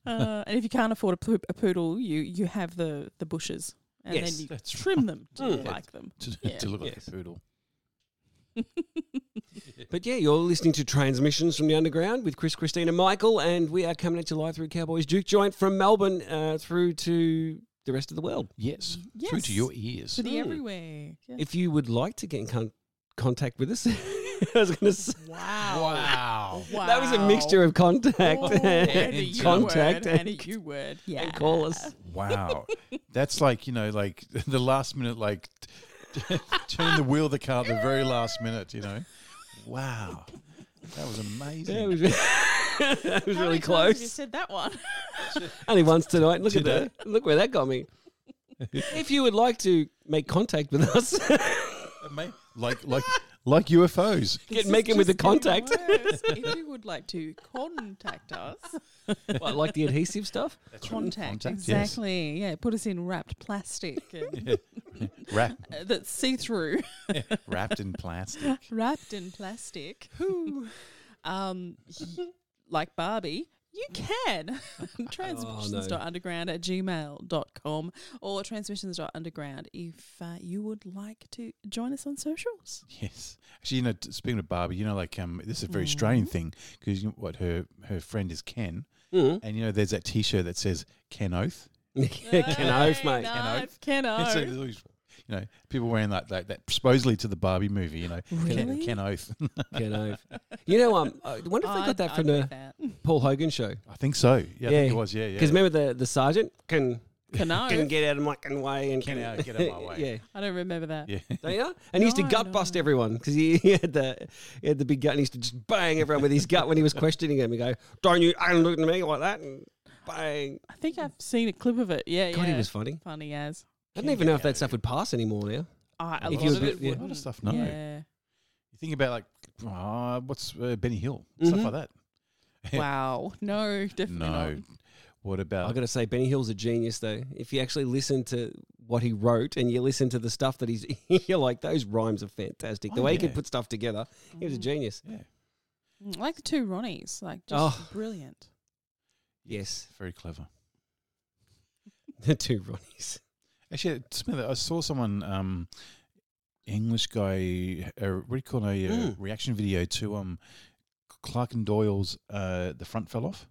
Uh, and if you can't afford a, poo- a poodle, you you have the the bushes, and Yes, then you that's trim them to Mm. look like them. to, Yeah. to look like Yes. a poodle. But yeah, you're listening to Transmissions from the Underground with Chris, Christina, Michael, and we are coming at you live through Cowboys Juke Joint from Melbourne uh, through to the rest of the world. Yes. yes. Through to your ears. to the Mm. everywhere. Yeah. If you would like to get in con- contact with us, I was going to say wow. Wow. that was a mixture of contact Oh, and and you contact word, and a and, you word. Yeah. and call us. Wow. That's like, you know, like the last minute, like turn the wheel of the car at the very last minute, you know. Wow. That was amazing. Yeah, it was, that was How really many times have You close. said that one. Only once tonight. Look Today. at that. Look where that got me. if you would like to make contact with us, Ama- like like like UFOs. get This is making with the contact. if you would like to contact us, What, like the adhesive stuff. contact, Contact, yes. exactly. Yeah, put us in wrapped plastic and, Wrap, uh, that's see through. wrapped in plastic. wrapped in plastic. um, like Barbie, you can. transmissions.underground at gmail.com or transmissions.underground if uh, you would like to join us on socials. Yes. Actually, you know, speaking of Barbie, you know, like um, this is a very Australian thing because you know, what her her friend is Ken, Mm. and you know, there's that T-shirt that says Ken Oath. Ken oath, mate. Nice. Ken And so Oath. There's always, you know, people wearing like, like that supposedly to the Barbie movie. You know, Ken, Really? Ken Oath. Can oath. You know, um, I wonder if they got that I'd- from the that. Paul Hogan show. I think so. Yeah, I Yeah. think it was. Yeah, yeah. Because remember the the sergeant can Ken Oath. can get out of my way and Can out- get out of my way. yeah. I don't remember that. yeah. Don't you? And he used to gut no, bust no. everyone because he, he had the he had the big gut and he used to just bang everyone with his gut when he was questioning them. He go, "Don't you I ain't looking at me like that!" And bang. I think I've seen a clip of it. Yeah, God, yeah. he was funny. funny as. I don't even know if that stuff would pass anymore now. Uh, a If lot you of were- it yeah. A lot of wouldn't. stuff. No. Yeah. You think about like, uh, what's uh, Benny Hill stuff Mhm. like that. wow. No, definitely No. not. What about? I got to say, Benny Hill's a genius, though. If you actually listen to what he wrote and you listen to the stuff that he's, you're like, those rhymes are fantastic. The Oh, way he yeah. could put stuff together, he was a genius. yeah. Mm, Like the two Ronnies, like just Oh. brilliant. Yes, Very clever. the two Ronnies. Actually, Smith, I saw someone, um, English guy, uh, what do you call it, a uh, Mm. reaction video to um, Clarke and Doyle's uh, "The Front Fell Off."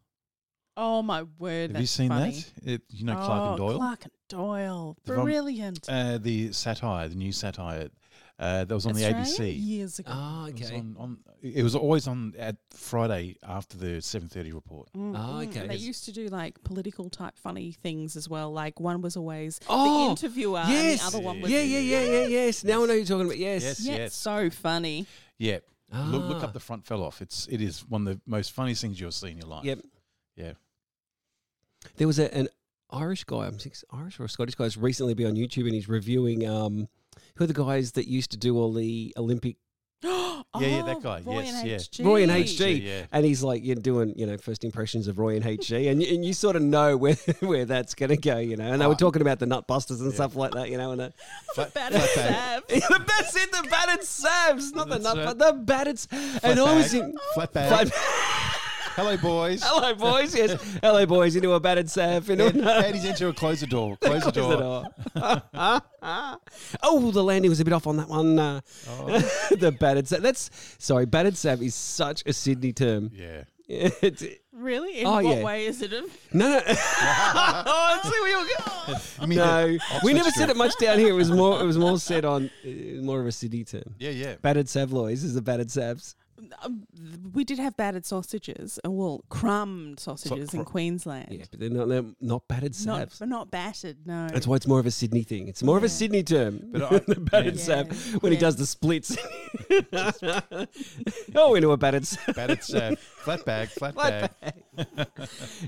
Oh my word! Have you seen funny. that? It, you know Clarke and Oh, Doyle, Clarke and Doyle, The brilliant. uh, the satire, the new satire uh, that was on Australia? the ABC. years ago. Oh, It was okay. on, on, it was always on at Friday after the seven thirty report. Mm, Oh, mm. okay. And they used to do like political type funny things as well. Like one was always the Oh, interviewer, yes. and the other one was Yeah, yeah, yeah, yeah, yes. Now I know who you're talking about. Yes. Yes. yeah, so funny. Yeah, look, look Ah. up the front fell off. It's it is one of the most funniest things you'll see in your life. Yep. Yeah. There was a, an Irish guy, I'm think Irish or a Scottish guy, who's recently been on YouTube and he's reviewing um, who are the guys that used to do all the Olympic oh, yeah, that guy. Roy Yes, and yeah. HG. Roy and HG. Yeah. And he's like, you're doing, you know, first impressions of Roy and HG, and, and you sort of know where where that's going to go, you know. And they were Oh. talking about the nutbusters and stuff like that, you know. And uh, Flat, Bad flat as bag. Sav. that's it, the battered Savs, not the That's nut, right. the battered. Flat And I was in Flat bag. flat, Hello, boys. Hello, boys. Yes. Hello, boys. Into a battered sav. Into And, a, and he's into a close the door. Close the door. the door. oh, the landing was a bit off on that one. Uh, Oh, the battered sav. That's sorry. Battered sav is such a Sydney term. yeah. It's, Really? In Oh, what yeah. way is it? A- no, no. oh, see where you're going. I mean, No, the we never said it much down here. It was more. It was more said on uh, more of a Sydney term. Yeah, yeah. Battered savloys is the battered savs. Um, we did have battered sausages, uh, well, crumbed sausages in cr- Queensland. Yeah, but they're not they're not battered Not, savs. but not battered, no. That's why it's more of a Sydney thing. It's more of a Sydney term. But I- the battered Yeah. sav when he does the splits. oh, we into a battered sav. Battered sav. Flat bag, flat, Flat bag.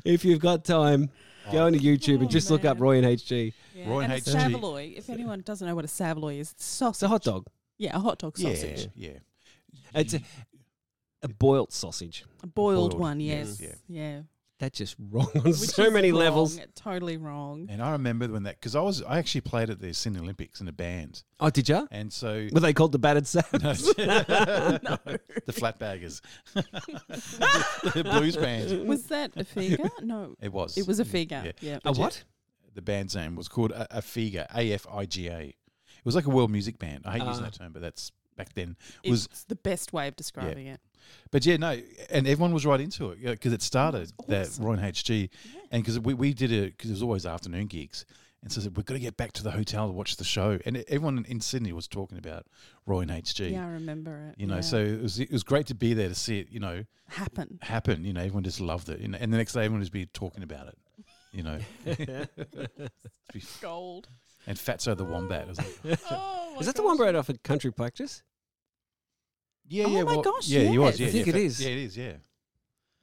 If you've got time, go onto YouTube and Oh, just look up. Roy and HG. Yeah, Roy and and a HG. savaloy. If anyone doesn't know what a savaloy is, it's sausage. It's a hot dog. Yeah, a hot dog Yeah, sausage. yeah. It's a, a boiled sausage. A boiled, Boiled, one, yes, yes. yeah. Yeah. That's just wrong on Which so is many wrong, levels. Totally wrong. And I remember when that because I was I actually played at the Sydney Olympics in a band, Oh, did you? and so Were they called the battered savs? the flat baggers, the blues band. Was that a figure? No. It was. It was a figure. Yeah. Yeah. A what? The band's name was called a, Afiga, A F I G A. It was like a world music band. I hate using Ah. that term, but that's back then. It Was It's the best way of describing it. But yeah, no, and everyone was right into it because it started was that awesome. Roy and HG, and because we, we did it because it was always afternoon gigs, and so I said we've got to get back to the hotel to watch the show, and everyone in Sydney was talking about Roy and HG. Yeah, I remember it. You know, yeah. so it was it was great to be there to see it. You know, happen. happen. You know, everyone just loved it, you know, and the next day everyone would just be talking about it. You know, Gold. and Fatso the Wombat. Was like, Oh Is that the one right off of Country Practice? Yeah, Oh yeah, my well, gosh, yeah, he was. yes. Yeah, I think yeah, it Fat- is. Yeah, it is. Yeah.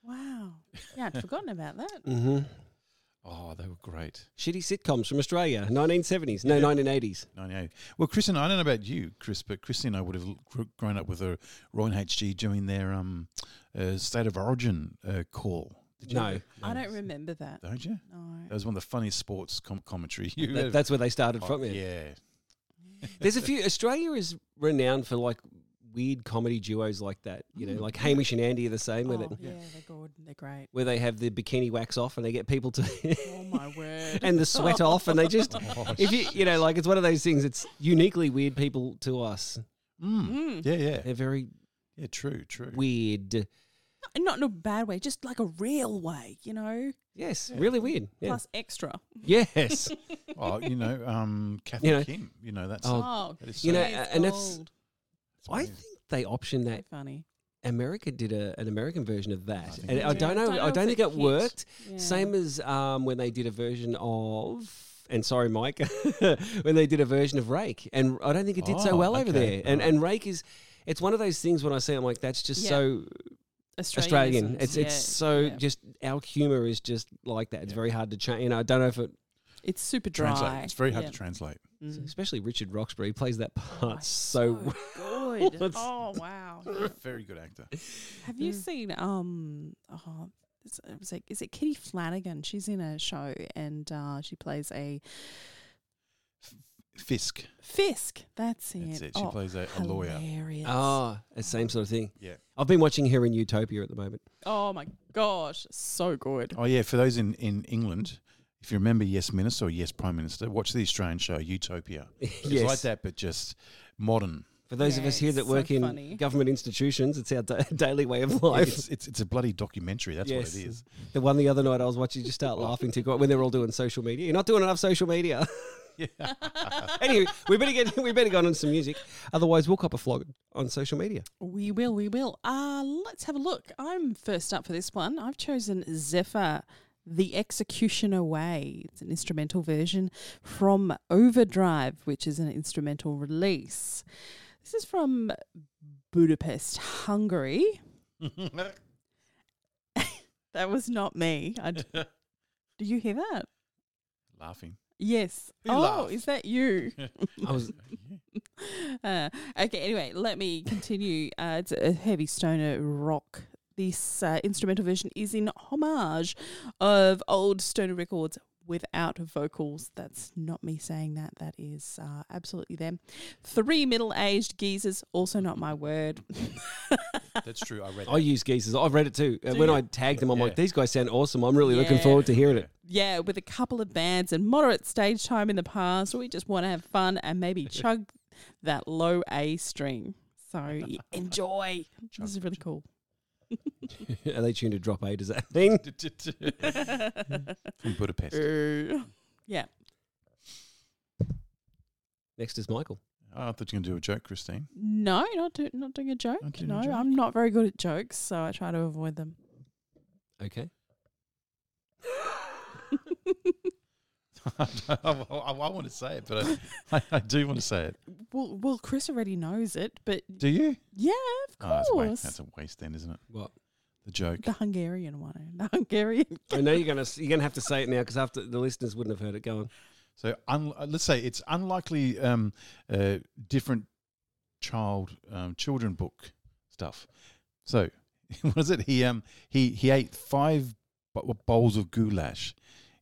Wow. Yeah, I'd forgotten about that. Mm-hmm. Oh, they were great. Shitty sitcoms from Australia, 1970s, no, Yeah. 1980s. 98. Well, Chris and I don't know about you, Chris, but Chris and I would have gr- grown up with a Roy and HG doing their um, uh, State of Origin uh, call. Did you No. ever- I don't remember that. Don't you? No. That was one of the funniest sports com- commentary you That- ever- that's where they started Oh, from. Yeah. yeah. There's a few. Australia is renowned for like weird comedy duos like that. You know, Mm. like Hamish and Andy are the same, where, Oh, they, yeah, they're good. They're great. where they have the bikini wax off and they get people to Oh my word. and the sweat off, and they just Oh, if you you know like it's one of those things. It's uniquely weird people to us. Mm. Mm. Yeah, yeah. They're very Yeah, true, true. weird. Not in a bad way, just like a real way, you know? Yes, really weird. Yeah. Plus extra. Yes. oh, you know, um, Kathy You know- Kim, you know, that's. Oh, Oh, that is you know, so- she is and that's- gold. I think they optioned So that. funny. America did a, an American version of that, think and they I don't know. I if don't think it hit. worked. Yeah. Same as um, when they did a version of. And sorry, Mike, when they did a version of Rake, and I don't think it did so Oh, well over there. And right. and Rake is, it's one of those things when I see, it, I'm like, that's just Yeah. so Australian. It's yeah, it's so yeah. just our humor is just like that. It's Yeah. very hard to change. You know, I don't know if it, It's super dry. translate. It's very hard Yeah. to translate. Mm. especially Richard Roxburgh he plays that Oh, part so. Good. It's- oh wow. Very good actor. Have you seen um oh it's, it was like is it Kitty Flanagan? She's in a show and uh, she plays a Fisk. Fisk. That's it. That's it. She Oh, plays a, a lawyer. Hilarious. Oh, the same sort of thing. Yeah. I've been watching her in Utopia at the moment. Oh my gosh, so good. Oh yeah, for those in, in England, if you remember Yes Minister or Yes Prime Minister, watch the Australian show Utopia. It's yes. like that, but just modern. For those of us here that it's so work in funny. government institutions, it's our da- daily way of life. It's, it's it's a bloody documentary. That's Yes. what it is. the one the other night I was watching, just start laughing to when they're all doing social media. You're not doing enough social media. Yeah. anyway, we better get we better go on some music. Otherwise, we'll cop a flog on social media. We will, we will. Uh let's have a look. I'm first up for this one. I've chosen Zephyr. The Executioner Way. It's an instrumental version from Overdrive, which is an instrumental release. This is from Budapest, Hungary. That was not me. I d- Do you hear that? Laughing. Yes. Who oh, laughed? is that you? I was uh, okay, anyway, let me continue. Uh, it's a heavy stoner rock. This uh, instrumental version is in homage of old stoner records without vocals. That's not me saying that. That is uh, absolutely them. Three middle aged geezers, also not my word. That's true. I read. I use geezers. I've read it too. Uh, when you? I tagged them, I'm Yeah. like, these guys sound awesome. I'm really looking forward to hearing it. yeah, with a couple of bands and moderate stage time in the past, we just want to have fun and maybe chug that low A string. So y- enjoy. this is really cool. Are they tuned to drop A? Does that mean? From Budapest. Uh, yeah. Next is Michael. Oh, I thought you were going to do a joke, Christine. No, not do, not doing a joke. Not doing no, a joke? I'm not very good at jokes, so I try to avoid them. Okay. I, I, I want to say it, but I, I, I do want to say it. Well, well, Chris already knows it, but Do you? yeah, of Oh, that's, a course. waste. that's a waste then, isn't it? What? The joke. the Hungarian one. The Hungarian. I know you're gonna you're gonna have to say it now because after the listeners wouldn't have heard it. Go on. So un, uh, let's say it's unlikely um, uh, different child um, children book stuff. So what is it? He um he he ate five bowls of goulash.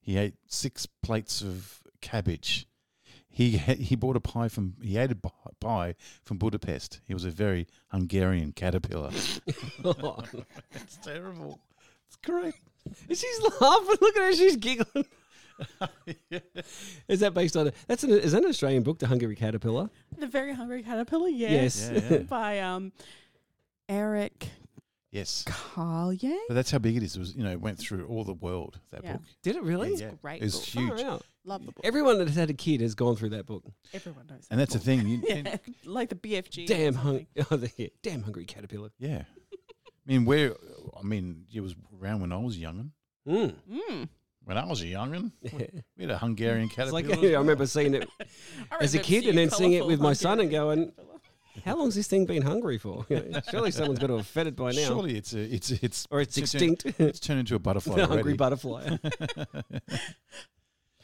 He ate six plates of cabbage. He he bought a pie from he ate a pie from Budapest. He was a very Hungarian caterpillar. it's terrible. It's great. She's laughing. Look at her. She's giggling. Is that based on? A, that's an is that an Australian book, The Hungry Caterpillar? The Very Hungry Caterpillar. Yes. Yeah, yeah. By um, Eric Yes. Carlier. But that's how big it is. It was, you know, it went through all the world, that Yeah. book. Did it really? Yeah, Great It was book. huge. Far out. Love the book. Everyone that has had a kid has gone through that book. Everyone knows. And that's the thing. You, Yeah, and- like the BFG. or Damn something. hung. Oh, the, yeah, damn hungry caterpillar. yeah. I mean, where, I mean, it was around when I was youngin. Mm. Mm. When I was a youngin, Yeah. we had a Hungarian It's caterpillar. like as I well. remember seeing it I as a remember kid seeing and then seeing it colourful with my son and Hungarian going, caterpillar. "How long's this thing been hungry for? You know, Surely someone's got to have fed it by now, Surely it's a, it's it's or it's it's turned- extinct." It's turned into a butterfly the hungry butterfly.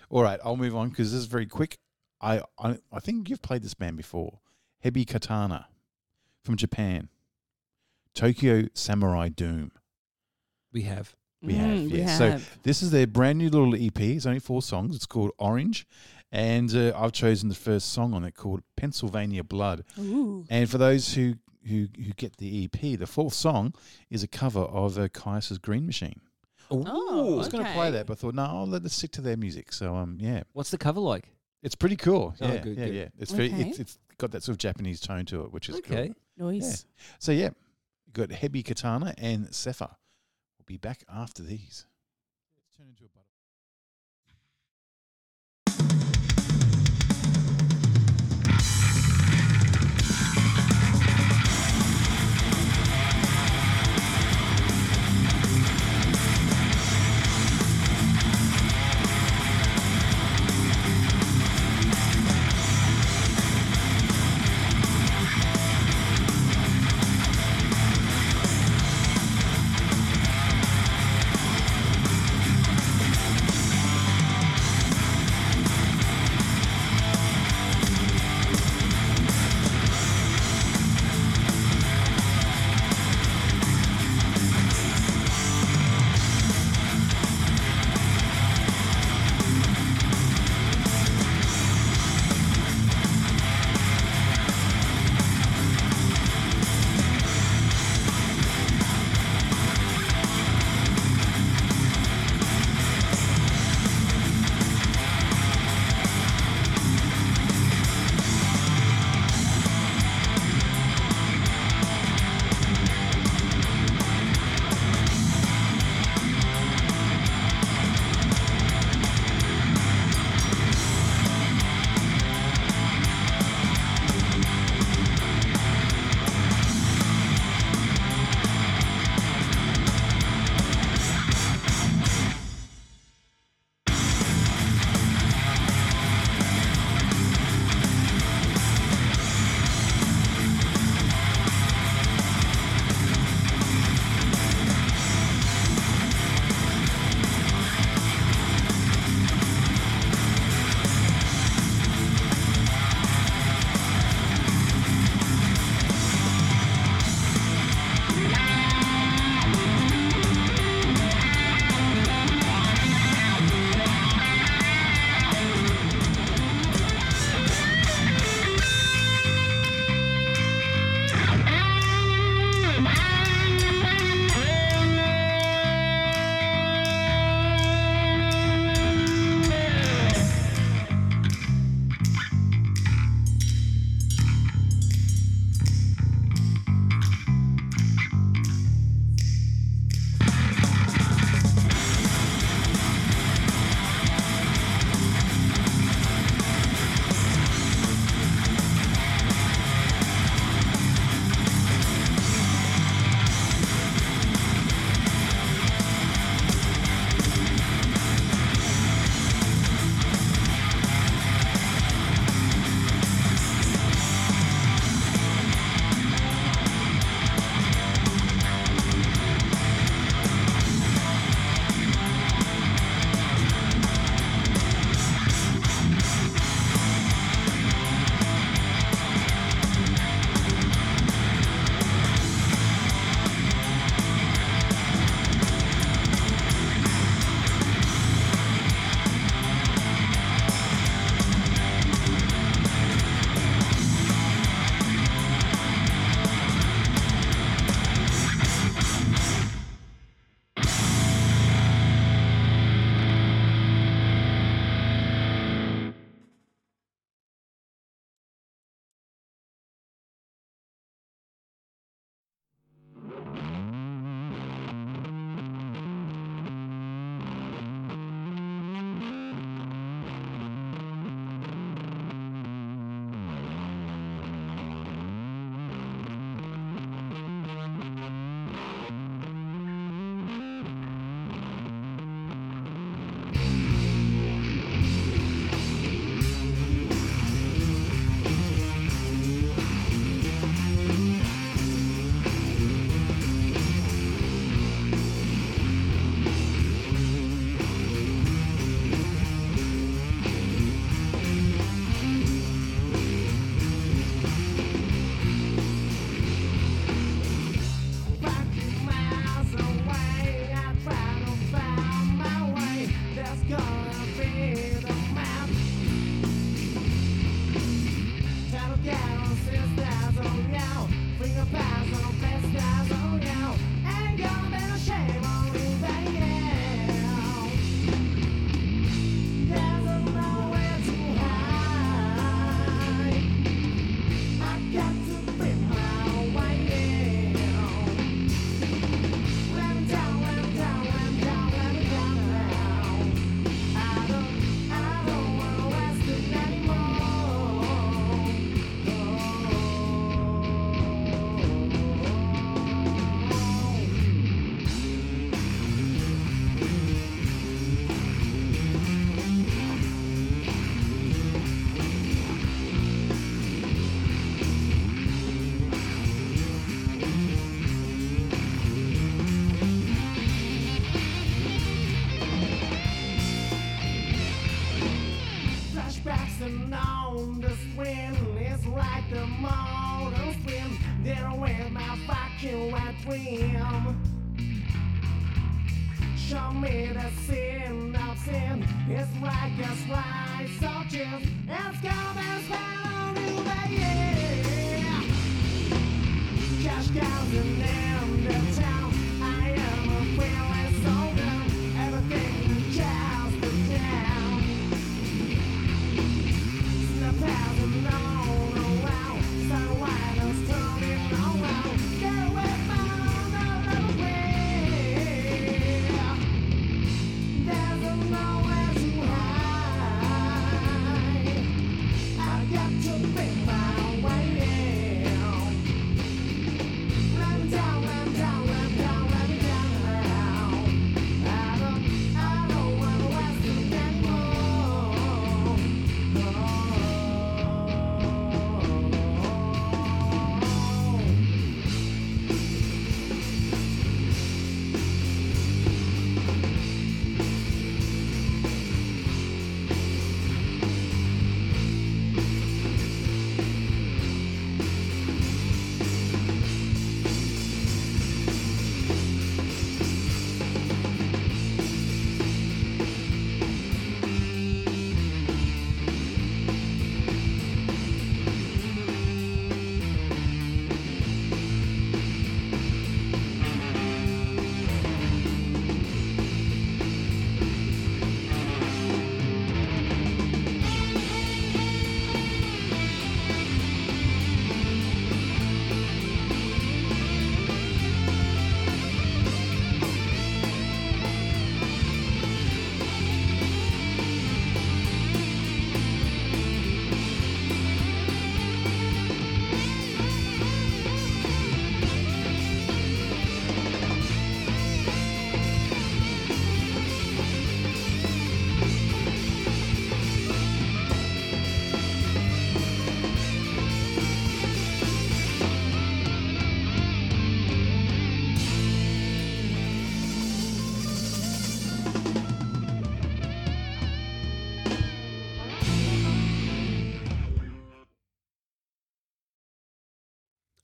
All right, I'll move on because this is very quick. I, I I think you've played this band before, Hebi Katana, from Japan. Tokyo Samurai Doom. we have. We have, Mm, we yeah. So. This is their brand new little EP. It's only four songs. It's called Orange, and uh, I've chosen the first song on it called Pennsylvania Blood. Ooh. And for those who who who get the EP, the fourth song is a cover of uh, Kyuss' Green Machine. Oh, I was going to play that, but I thought no, I'll let us stick to their music. So um, yeah, What's the cover like? it's pretty cool. Oh, Yeah, good, yeah, good. yeah. It's very it's, it's got that sort of Japanese tone to it, which is Okay. cool. Noise. So yeah, you got Hebi Katana and Zephyr. We'll be back after these.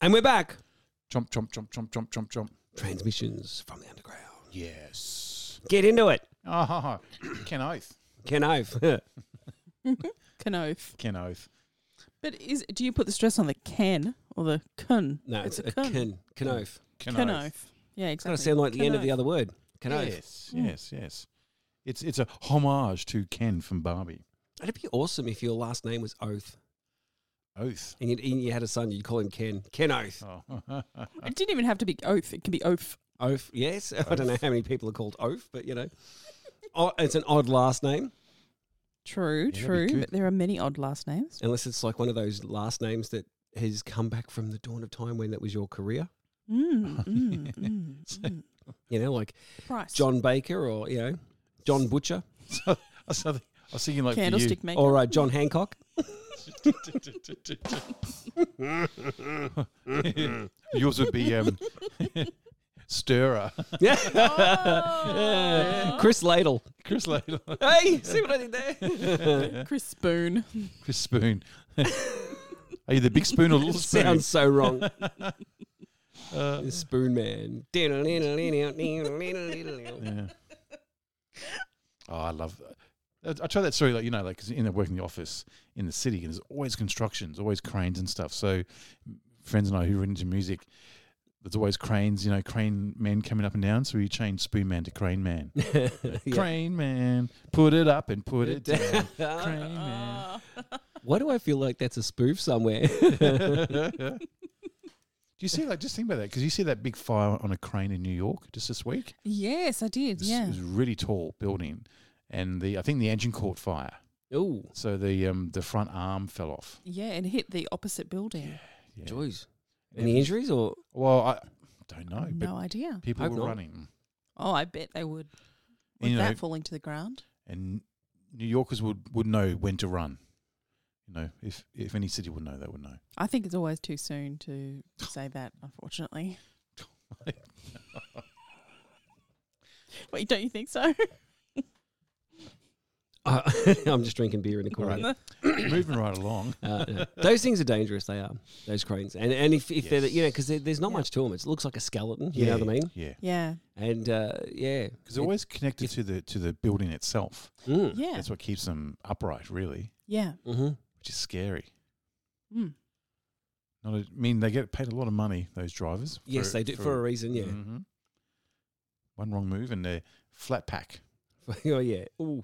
And we're back. Jump, jump, jump, jump, jump, jump, jump. Transmissions from the underground. Yes. Get into it. Ah, Ken Oath. Ken Oath. Canoth. Ken Oath. But is do you put the stress on the can or the kun? no, it's, a kun. Ken. Ken Oath. Ken Canoth. Yeah, It's got exactly. to sound like the end of the other word. Ken Oath. Yes, yes, yes. It's it's a homage to Ken from Barbie. It'd be awesome if your last name was Oath Oath. and you, and you had a son, you'd call him Ken. Ken Oath. Oh. It didn't even have to be oath. It can be oath. Oath, yes. I don't know how many people are called Oath, but you know. Oh, it's an odd last name, True, that'd true. But there are many odd last names. unless it's like one of those last names that has come back from the dawn of time when that was your career. Mm, mm, mm, mm. You know, like Price. John Baker or, you know, John Butcher I was I was thinking like for you. Candlestick maker. or uh, John Hancock. Yours would be um, Stirrer. Yeah. Oh. Chris Ladle. Chris Ladle. Hey, see what I did there? Chris Spoon. Chris Spoon. Are you the big spoon or little spoon? Sounds so wrong. Uh, Spoon Man. yeah. Oh, I love. I I try that story, like you know, like 'cause in the working the office in the city, and there's always constructions, always cranes and stuff. So, friends and I who are into music, there's always cranes, you know, crane men coming up and down. So we change Spoon Man to Crane Man. Yeah. Crane Man, put it up and put it down. Crane Man. Why do I feel like that's a spoof somewhere? Do you see like just think about that because you see that big fire on a crane in New York just this week. yes, I did. This Yeah. it was a really tall building, and the I think the engine caught fire, oh, so the um the front arm fell off. Yeah, and hit the opposite building. Yeah. joys. Yeah, Any it injuries or? Well, I don't know, but no idea. people Hope were not. running, Oh, I bet they would. With And, you know, that falling to the ground. and New Yorkers would would know when to run. You know, if if any city would know, they would know. I think it's always too soon to say that, unfortunately. Wait, don't you think so? Uh, I'm just drinking beer in the corner. Right. Moving right along. Uh, no. Those things are dangerous. They are those cranes, and and if, if they're Yes. you know because there's not Yeah. much to them, it looks like a skeleton. You know what I mean? Yeah. Yeah. And uh, yeah, Because they're always connected to the to the building itself. mm. Yeah. That's what keeps them upright, really, Yeah. hmm which is scary. Mm. Not, a, I mean, they get paid a lot of money. Those drivers. yes, they do for, a reason. Yeah. Mm-hmm. One wrong move and they're flat pack. oh yeah. Ooh.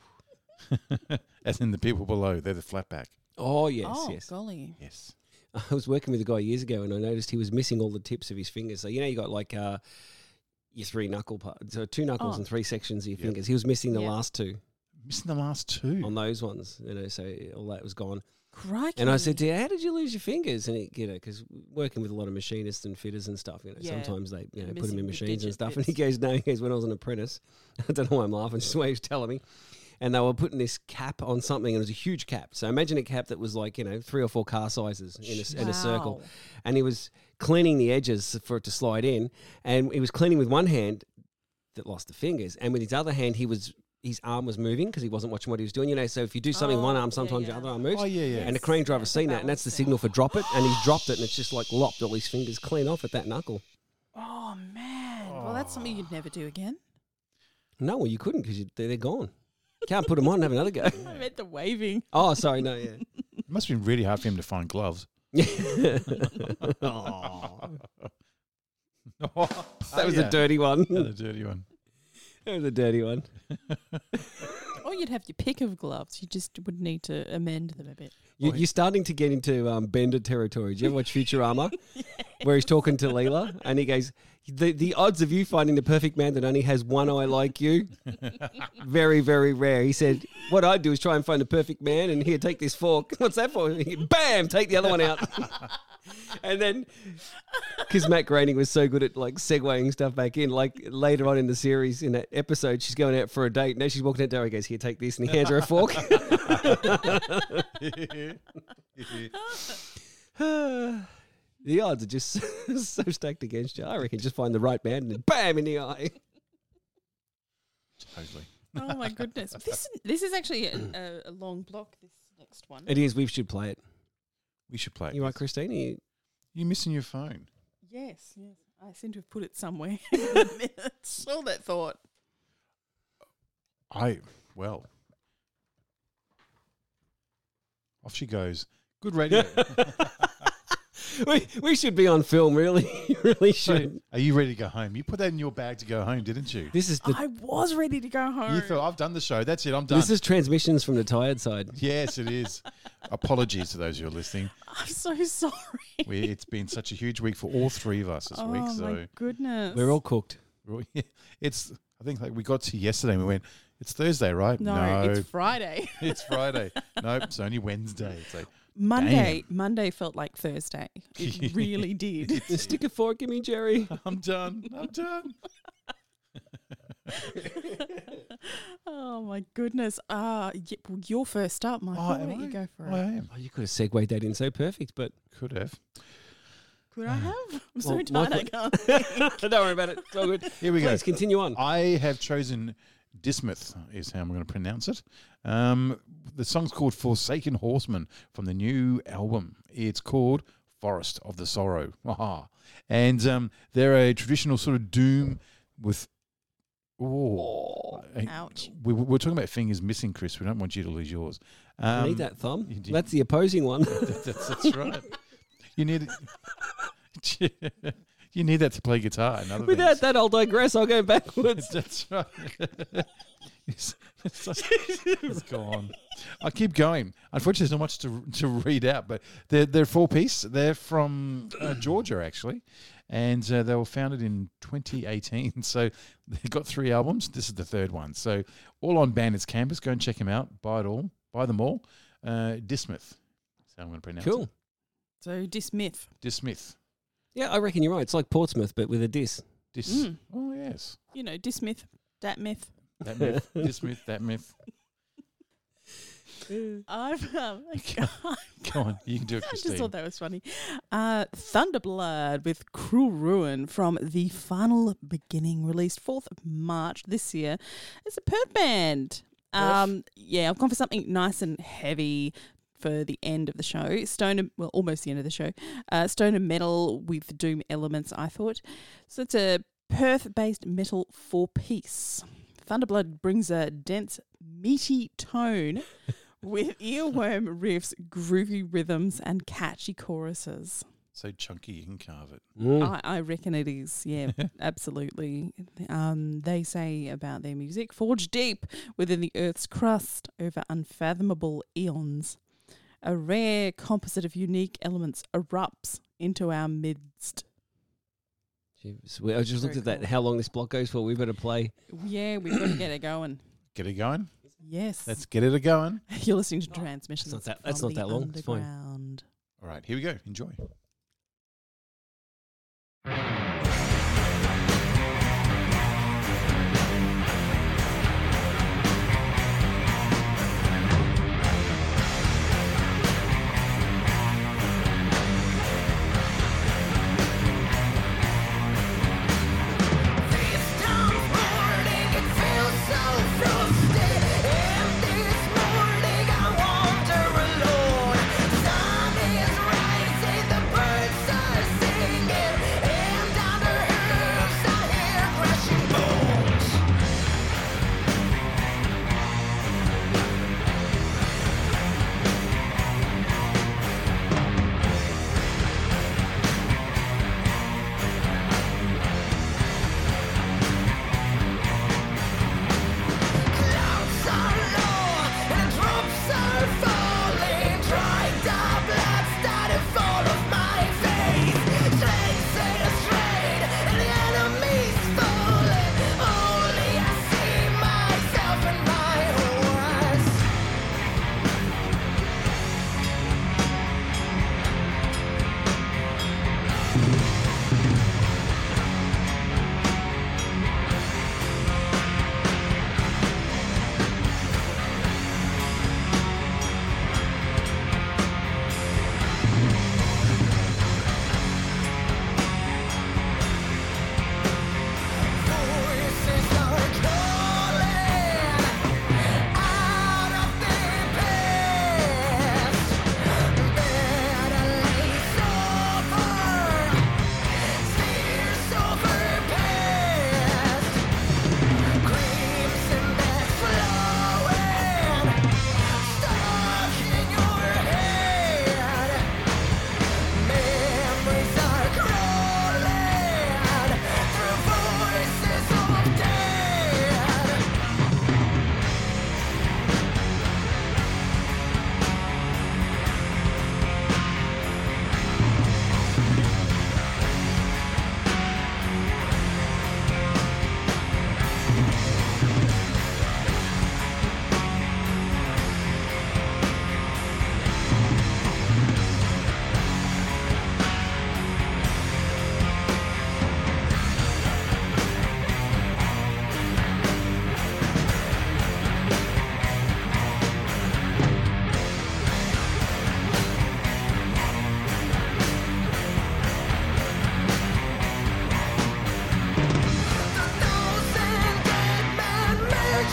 As in the people below, they're the flat pack. Oh yes, oh, yes. golly. Yes. I was working with a guy years ago, and I noticed he was missing all the tips of his fingers. So you know, you got like uh, your three knuckle parts, so two knuckles Oh. and three sections of your Yep. fingers. He was missing the Yeah. last two Missing the last two. on those ones. You know, so all that was gone. Crikey. And I said to him, "How did you lose your fingers?" And he, you know, because working with a lot of machinists and fitters and stuff, you know, Yeah. sometimes they you know put them Missing in the machines and digit stuff. And he goes, "No," he goes, "When I was an apprentice, I don't know why I'm laughing. Just the way he was telling me." And they were putting this cap on something, and it was a huge cap. So imagine a cap that was like you know three or four car sizes in a, in a circle. Wow. And he was cleaning the edges for it to slide in, and he was cleaning with one hand that lost the fingers, and with his other hand he was his arm was moving because he wasn't watching what he was doing. You know, so if you do something with one Oh, arm, sometimes yeah. your other arm moves. Oh, yeah, yeah. And the crane yeah, driver's seen that, and that's the signal for drop it, and he's dropped it, and it's just like lopped all his fingers clean off at that knuckle. Oh, man. Well, that's something you'd never do again. No, well, you couldn't because they're, they're gone. Can't put them on and have another go. I meant the waving. Oh, sorry, no, yeah. It must have been really hard for him to find gloves. Aw. that that was a dirty one. Another dirty one. that was a dirty one. Or you'd have your pick of gloves. You just would need to amend them a bit. You, you're starting to get into um, Bender territory. Do you ever watch Futurama, where he's talking to Leela, and he goes, "The the odds of you finding the perfect man that only has one eye like you, very very rare." He said, "What I do is try and find the perfect man, and here, take this fork. What's that for? Bam, take the other one out." And then, because Matt Groening was so good at like segueing stuff back in, like later on in the series, in that episode, she's going out for a date. Now she's walking out there. He goes, "Here, take this," and he hands her a fork. the odds are just so stacked against you. I reckon just find the right man and bam in the eye. Totally. Oh my goodness! This this is actually a, a, a long block. This next one. It is. We should play it. We should play. You right, Christine? You, You're missing your phone. Yes, yes. I seem to have put it somewhere. in the minutes. All that thought. I well. Off she goes. Good radio. we, we should be on film, really. You really so, should. are you ready to go home? You put that in your bag to go home, didn't you? This is the I was ready to go home. You thought I've done the show. That's it. I'm done. this is transmissions from the tired side. yes, it is. Apologies to those who are listening. I'm so sorry. We, it's been such a huge week for all three of us this oh week. my So goodness. We're all cooked. it's. I think like we got to yesterday. and We went. It's Thursday, right? no, it's Friday. it's Friday. nope, it's only Wednesday. It's like Monday. Monday felt like Thursday. It really did. Stick a fork in me, Jerry. I'm done. I'm done. oh my goodness. Uh y- well, you're first up, Michael. Oh, Why don't you go for I it? am. Oh, you could have segued that in so perfect, but Could have. Could I have? I'm so Well, tired. I can't. don't worry about it. It's all good. Here we go. Let's continue on. I have chosen Dismouth, is how I'm going to pronounce it. Um, the song's called Forsaken Horseman from the new album. It's called Forest of the Sorrow. Aha. And um, they're a traditional sort of doom with. Oh, Ouch. We, we're talking about fingers missing, Chris. We don't want you to lose yours. I Um, need that thumb. you do- That's the opposing one. That's, that's right. You need you need that to play guitar Without things. that, I'll digress. I'll go backwards. That's right. It's- it's like- it's gone. I keep going. Unfortunately, there's not much to to read out, but they're they're four piece. They're from uh, Georgia actually, and uh, they were founded in 2018. So they've got three albums. This is the third one. So all on Bandits Campus. Go and check them out. Buy it all. Buy them all. Uh, Dismouth. That's how I'm going to pronounce it. Cool. it. So dismyth. Dismyth. Yeah, I reckon you're right. It's like Portsmouth, but with a dis. Dis. Mm. Oh yes. You know, dismith, that myth. That myth. this myth. That myth. I've um, Go on. You can do it, I just thought that was funny. Uh, Thunderblood with Cruel Ruin from the final beginning, released 4th of March this year. It's a Perth band. Um, yeah, I've gone for something nice and heavy for the end of the show. Stone, well, almost the end of the show. Uh, Stone and metal with doom elements. I thought so. It's a Perth-based metal four-piece. Thunderblood brings a dense, meaty tone with earworm riffs, groovy rhythms, and catchy choruses. So chunky you can carve it. Mm. I, I reckon it is. Yeah, absolutely. Um, they say about their music forged deep within the Earth's crust over unfathomable eons. A rare composite of unique elements erupts into our midst. Jeez, we- I just looked Very at that. cool. How long this block goes for? We better play. Yeah, we've got to get it going. Get it going. Yes. Let's get it a going. You're listening to transmissions. That's not that- that's from not that long. It's fine. underground. All right, here we go. Enjoy.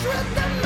truth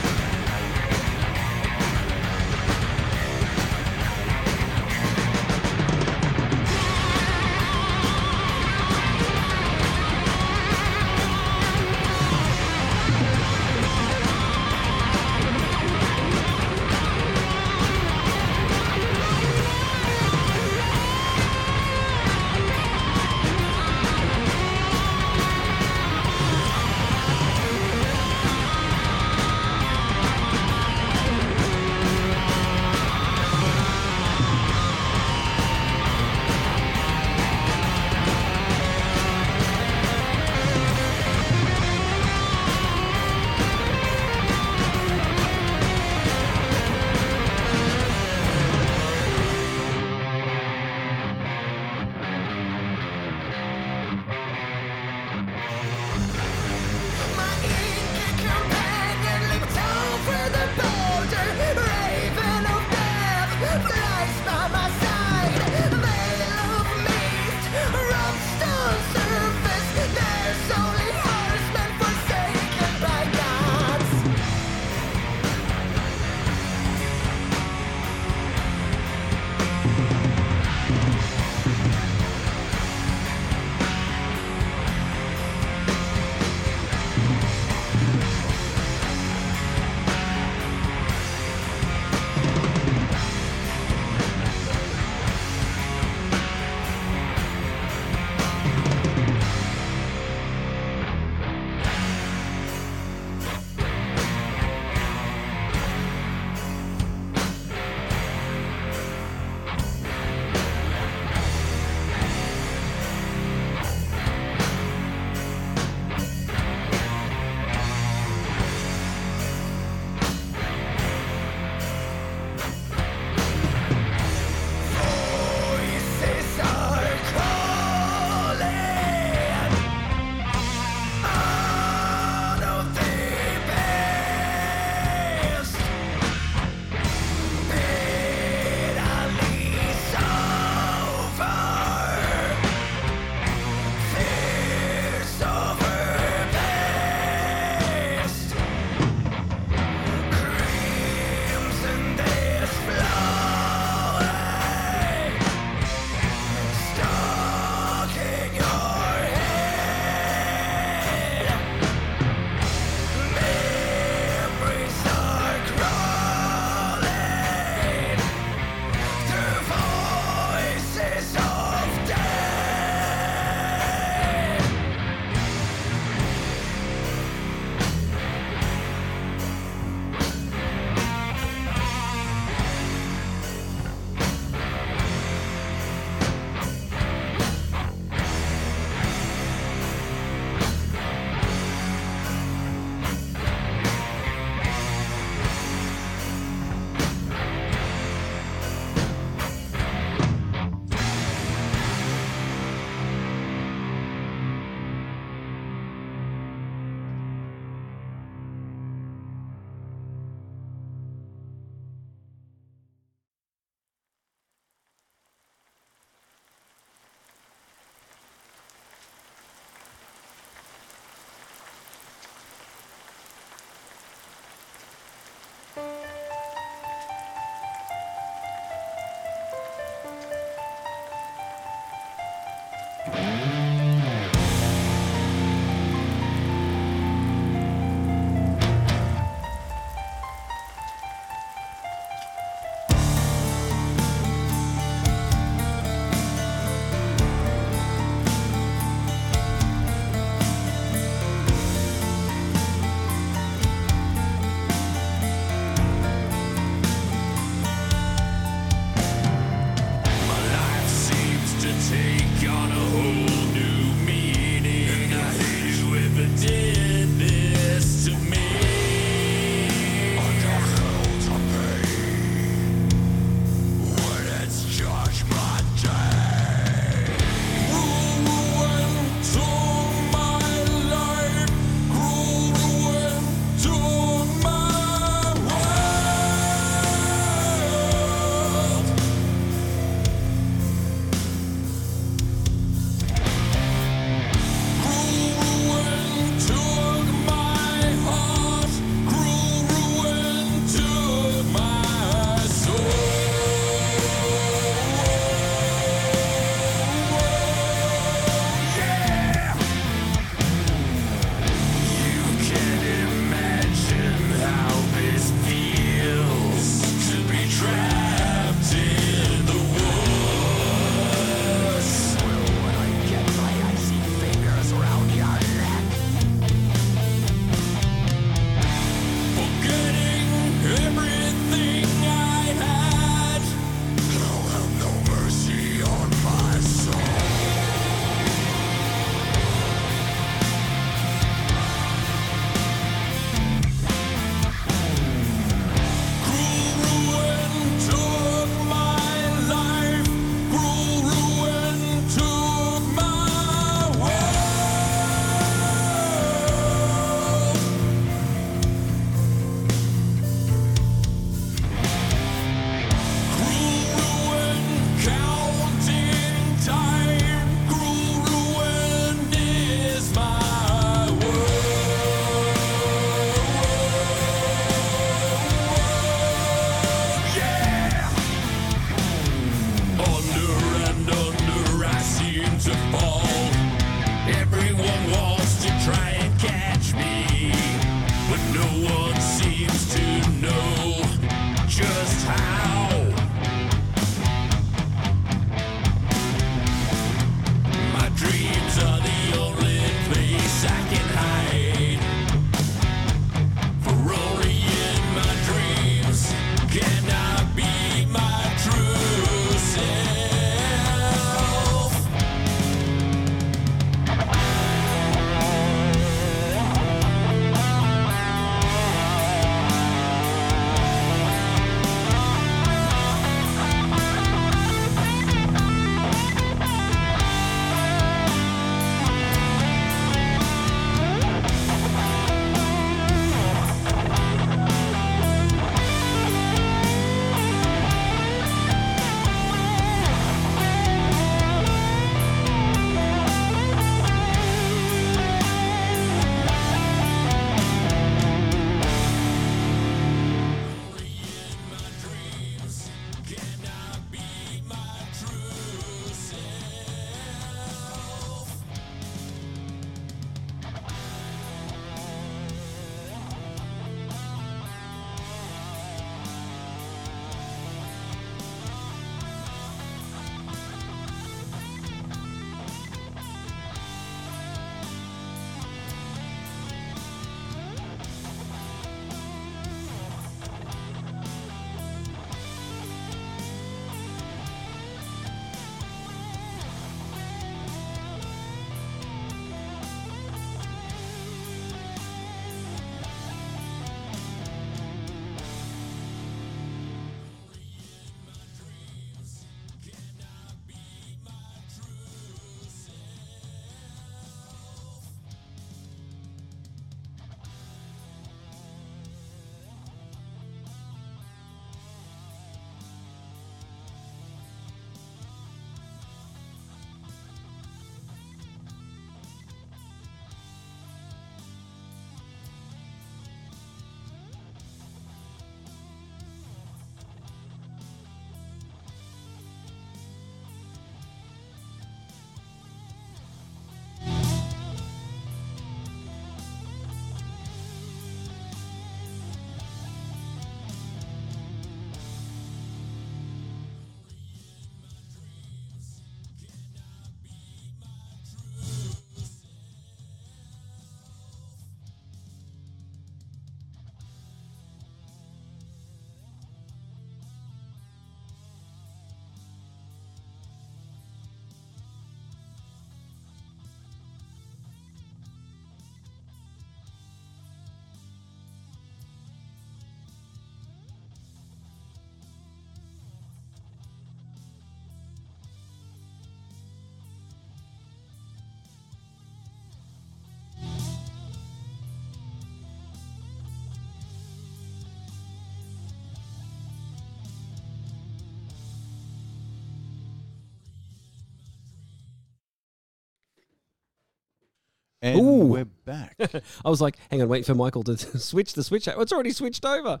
And Ooh. we're back. I was like, hang on, waiting for Michael to switch the switch. It's already switched over.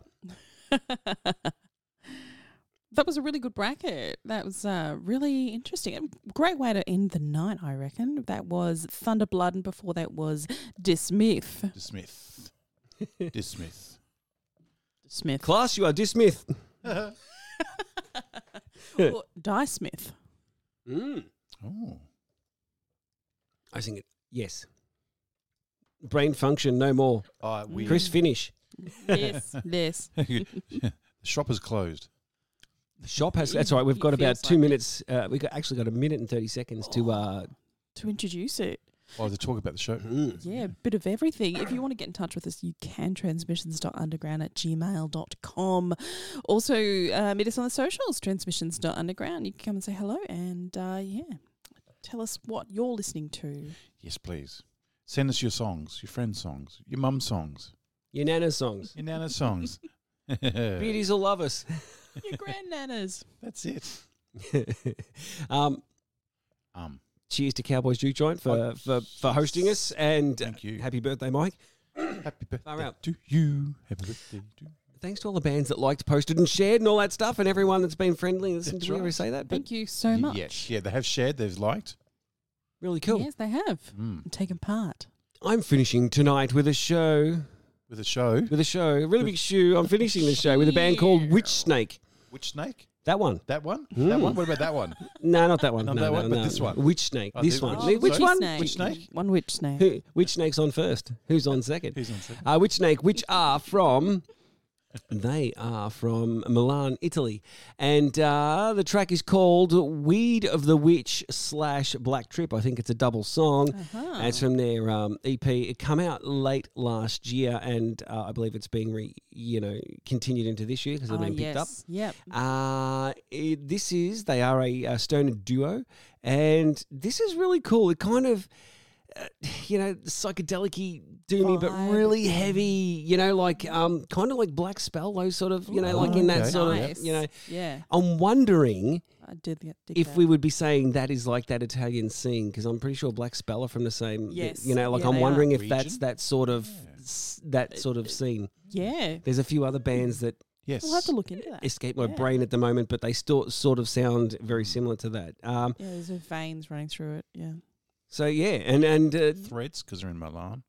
That was a really good bracket. That was uh, really interesting. A great way to end the night, I reckon. That was Thunderblood, and before that was Dismyth. Dismith. Dismith. Smith. Class, you are Dismith. Or Die Smith. Mm. Oh. I think it, yes. Brain function, no more. Uh, we, Chris, finish. Yes. yes. the shop is closed. The shop has. That's right. We've It got about feels two like it. minutes. Uh, we've got, actually got a minute and thirty seconds to. Uh, To introduce it. Oh, to talk about the show. mm. Yeah, a bit of everything. If you want to get in touch with us, you can transmissions.underground at gmail.com. Also, uh, meet us on the socials, transmissions.underground. You can come and say hello and, uh, yeah, tell us what you're listening to. Yes, please. Send us your songs, your friends' songs, your mum's songs, Your Nana songs. your nana's songs. Beauties will love us. Your grandnanas. That's it. um, Um, cheers to Cowboys Juke Joint for, for, for hosting us and Thank you. happy birthday, Mike. happy birthday out. to you. Happy birthday to you Thanks to all the bands that liked, posted, and shared, and all that stuff, and everyone that's been friendly. Listen, That's did we ever say that? But Thank you so much. Yes, yeah, they have shared, they've liked. Really cool. Yes, they have. Mm. Taken part. I'm finishing tonight with a show. With a show. With a show, a really big show. I'm finishing the show with a band called Witch Snake. Which snake? That one. That one? Mm. That one? What about that one? No, not that one. Not no, that no, one, but no. this one. Witch Snake. Oh, this this one. one. Which Sorry? one? Snake. Which snake? One witch snake. Who, which snake's on first? Who's on second? Who's on second? Uh, which snake? Which are from? They are from Milan, Italy, and uh, the track is called "Weed of the Witch" slash Black Trip. I think it's a double song. Uh-huh. And it's from their um, EP. It came out late last year, and uh, I believe it's being re, you know continued into this year because they've Ah, been picked up. Yep. Uh, it, this is they are a, uh stoner duo, and this is really cool. It kind of, you know, psychedelic doomy, but really heavy. You know, like um, kind of like Black Spell, those sort of, you know, like in that okay. sort Nice. of, you know. Yeah. I'm wondering I did get dig if that. we would be saying that is like that Italian scene because I'm pretty sure Black Spell are from the same. Yes. You know, like Yeah, I'm they are. wondering if that's Region? that sort of Yeah. s- that sort of scene. Yeah. There's a few other bands that Yes. We'll have to look into that. escape my Yeah. brain at the moment, but they still sort of sound very similar to that. Um, Yeah, there's a veins running through it. Yeah. So yeah, and and uh, Threads, because they're in Milan.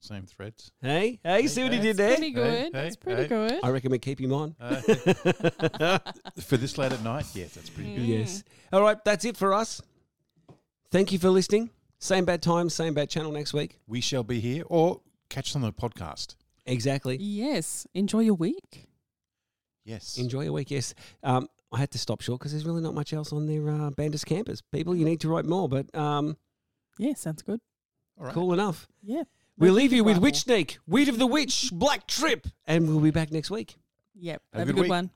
Same threads. hey, hey, see what he did there? Pretty good. hey, That's pretty hey. good. I reckon we keep him on. Uh, for this late at night, yes, that's pretty Mm. good. yes. All right, that's it for us. Thank you for listening. Same bad time, same bad channel next week. We shall be here, or catch us on the podcast. Exactly. Yes. Enjoy your week. Yes. Enjoy your week. Yes. Um, I had to stop short because there's really not much else on their uh, Bandus campus. People, you need to write more, but um, Yeah, sounds good. All right. cool enough. Yeah. We'll Where leave you with rifle? Witch Snake, Weed of the Witch, Black Trip, and we'll be back next week. Yep. Have a Have, a good good week. one.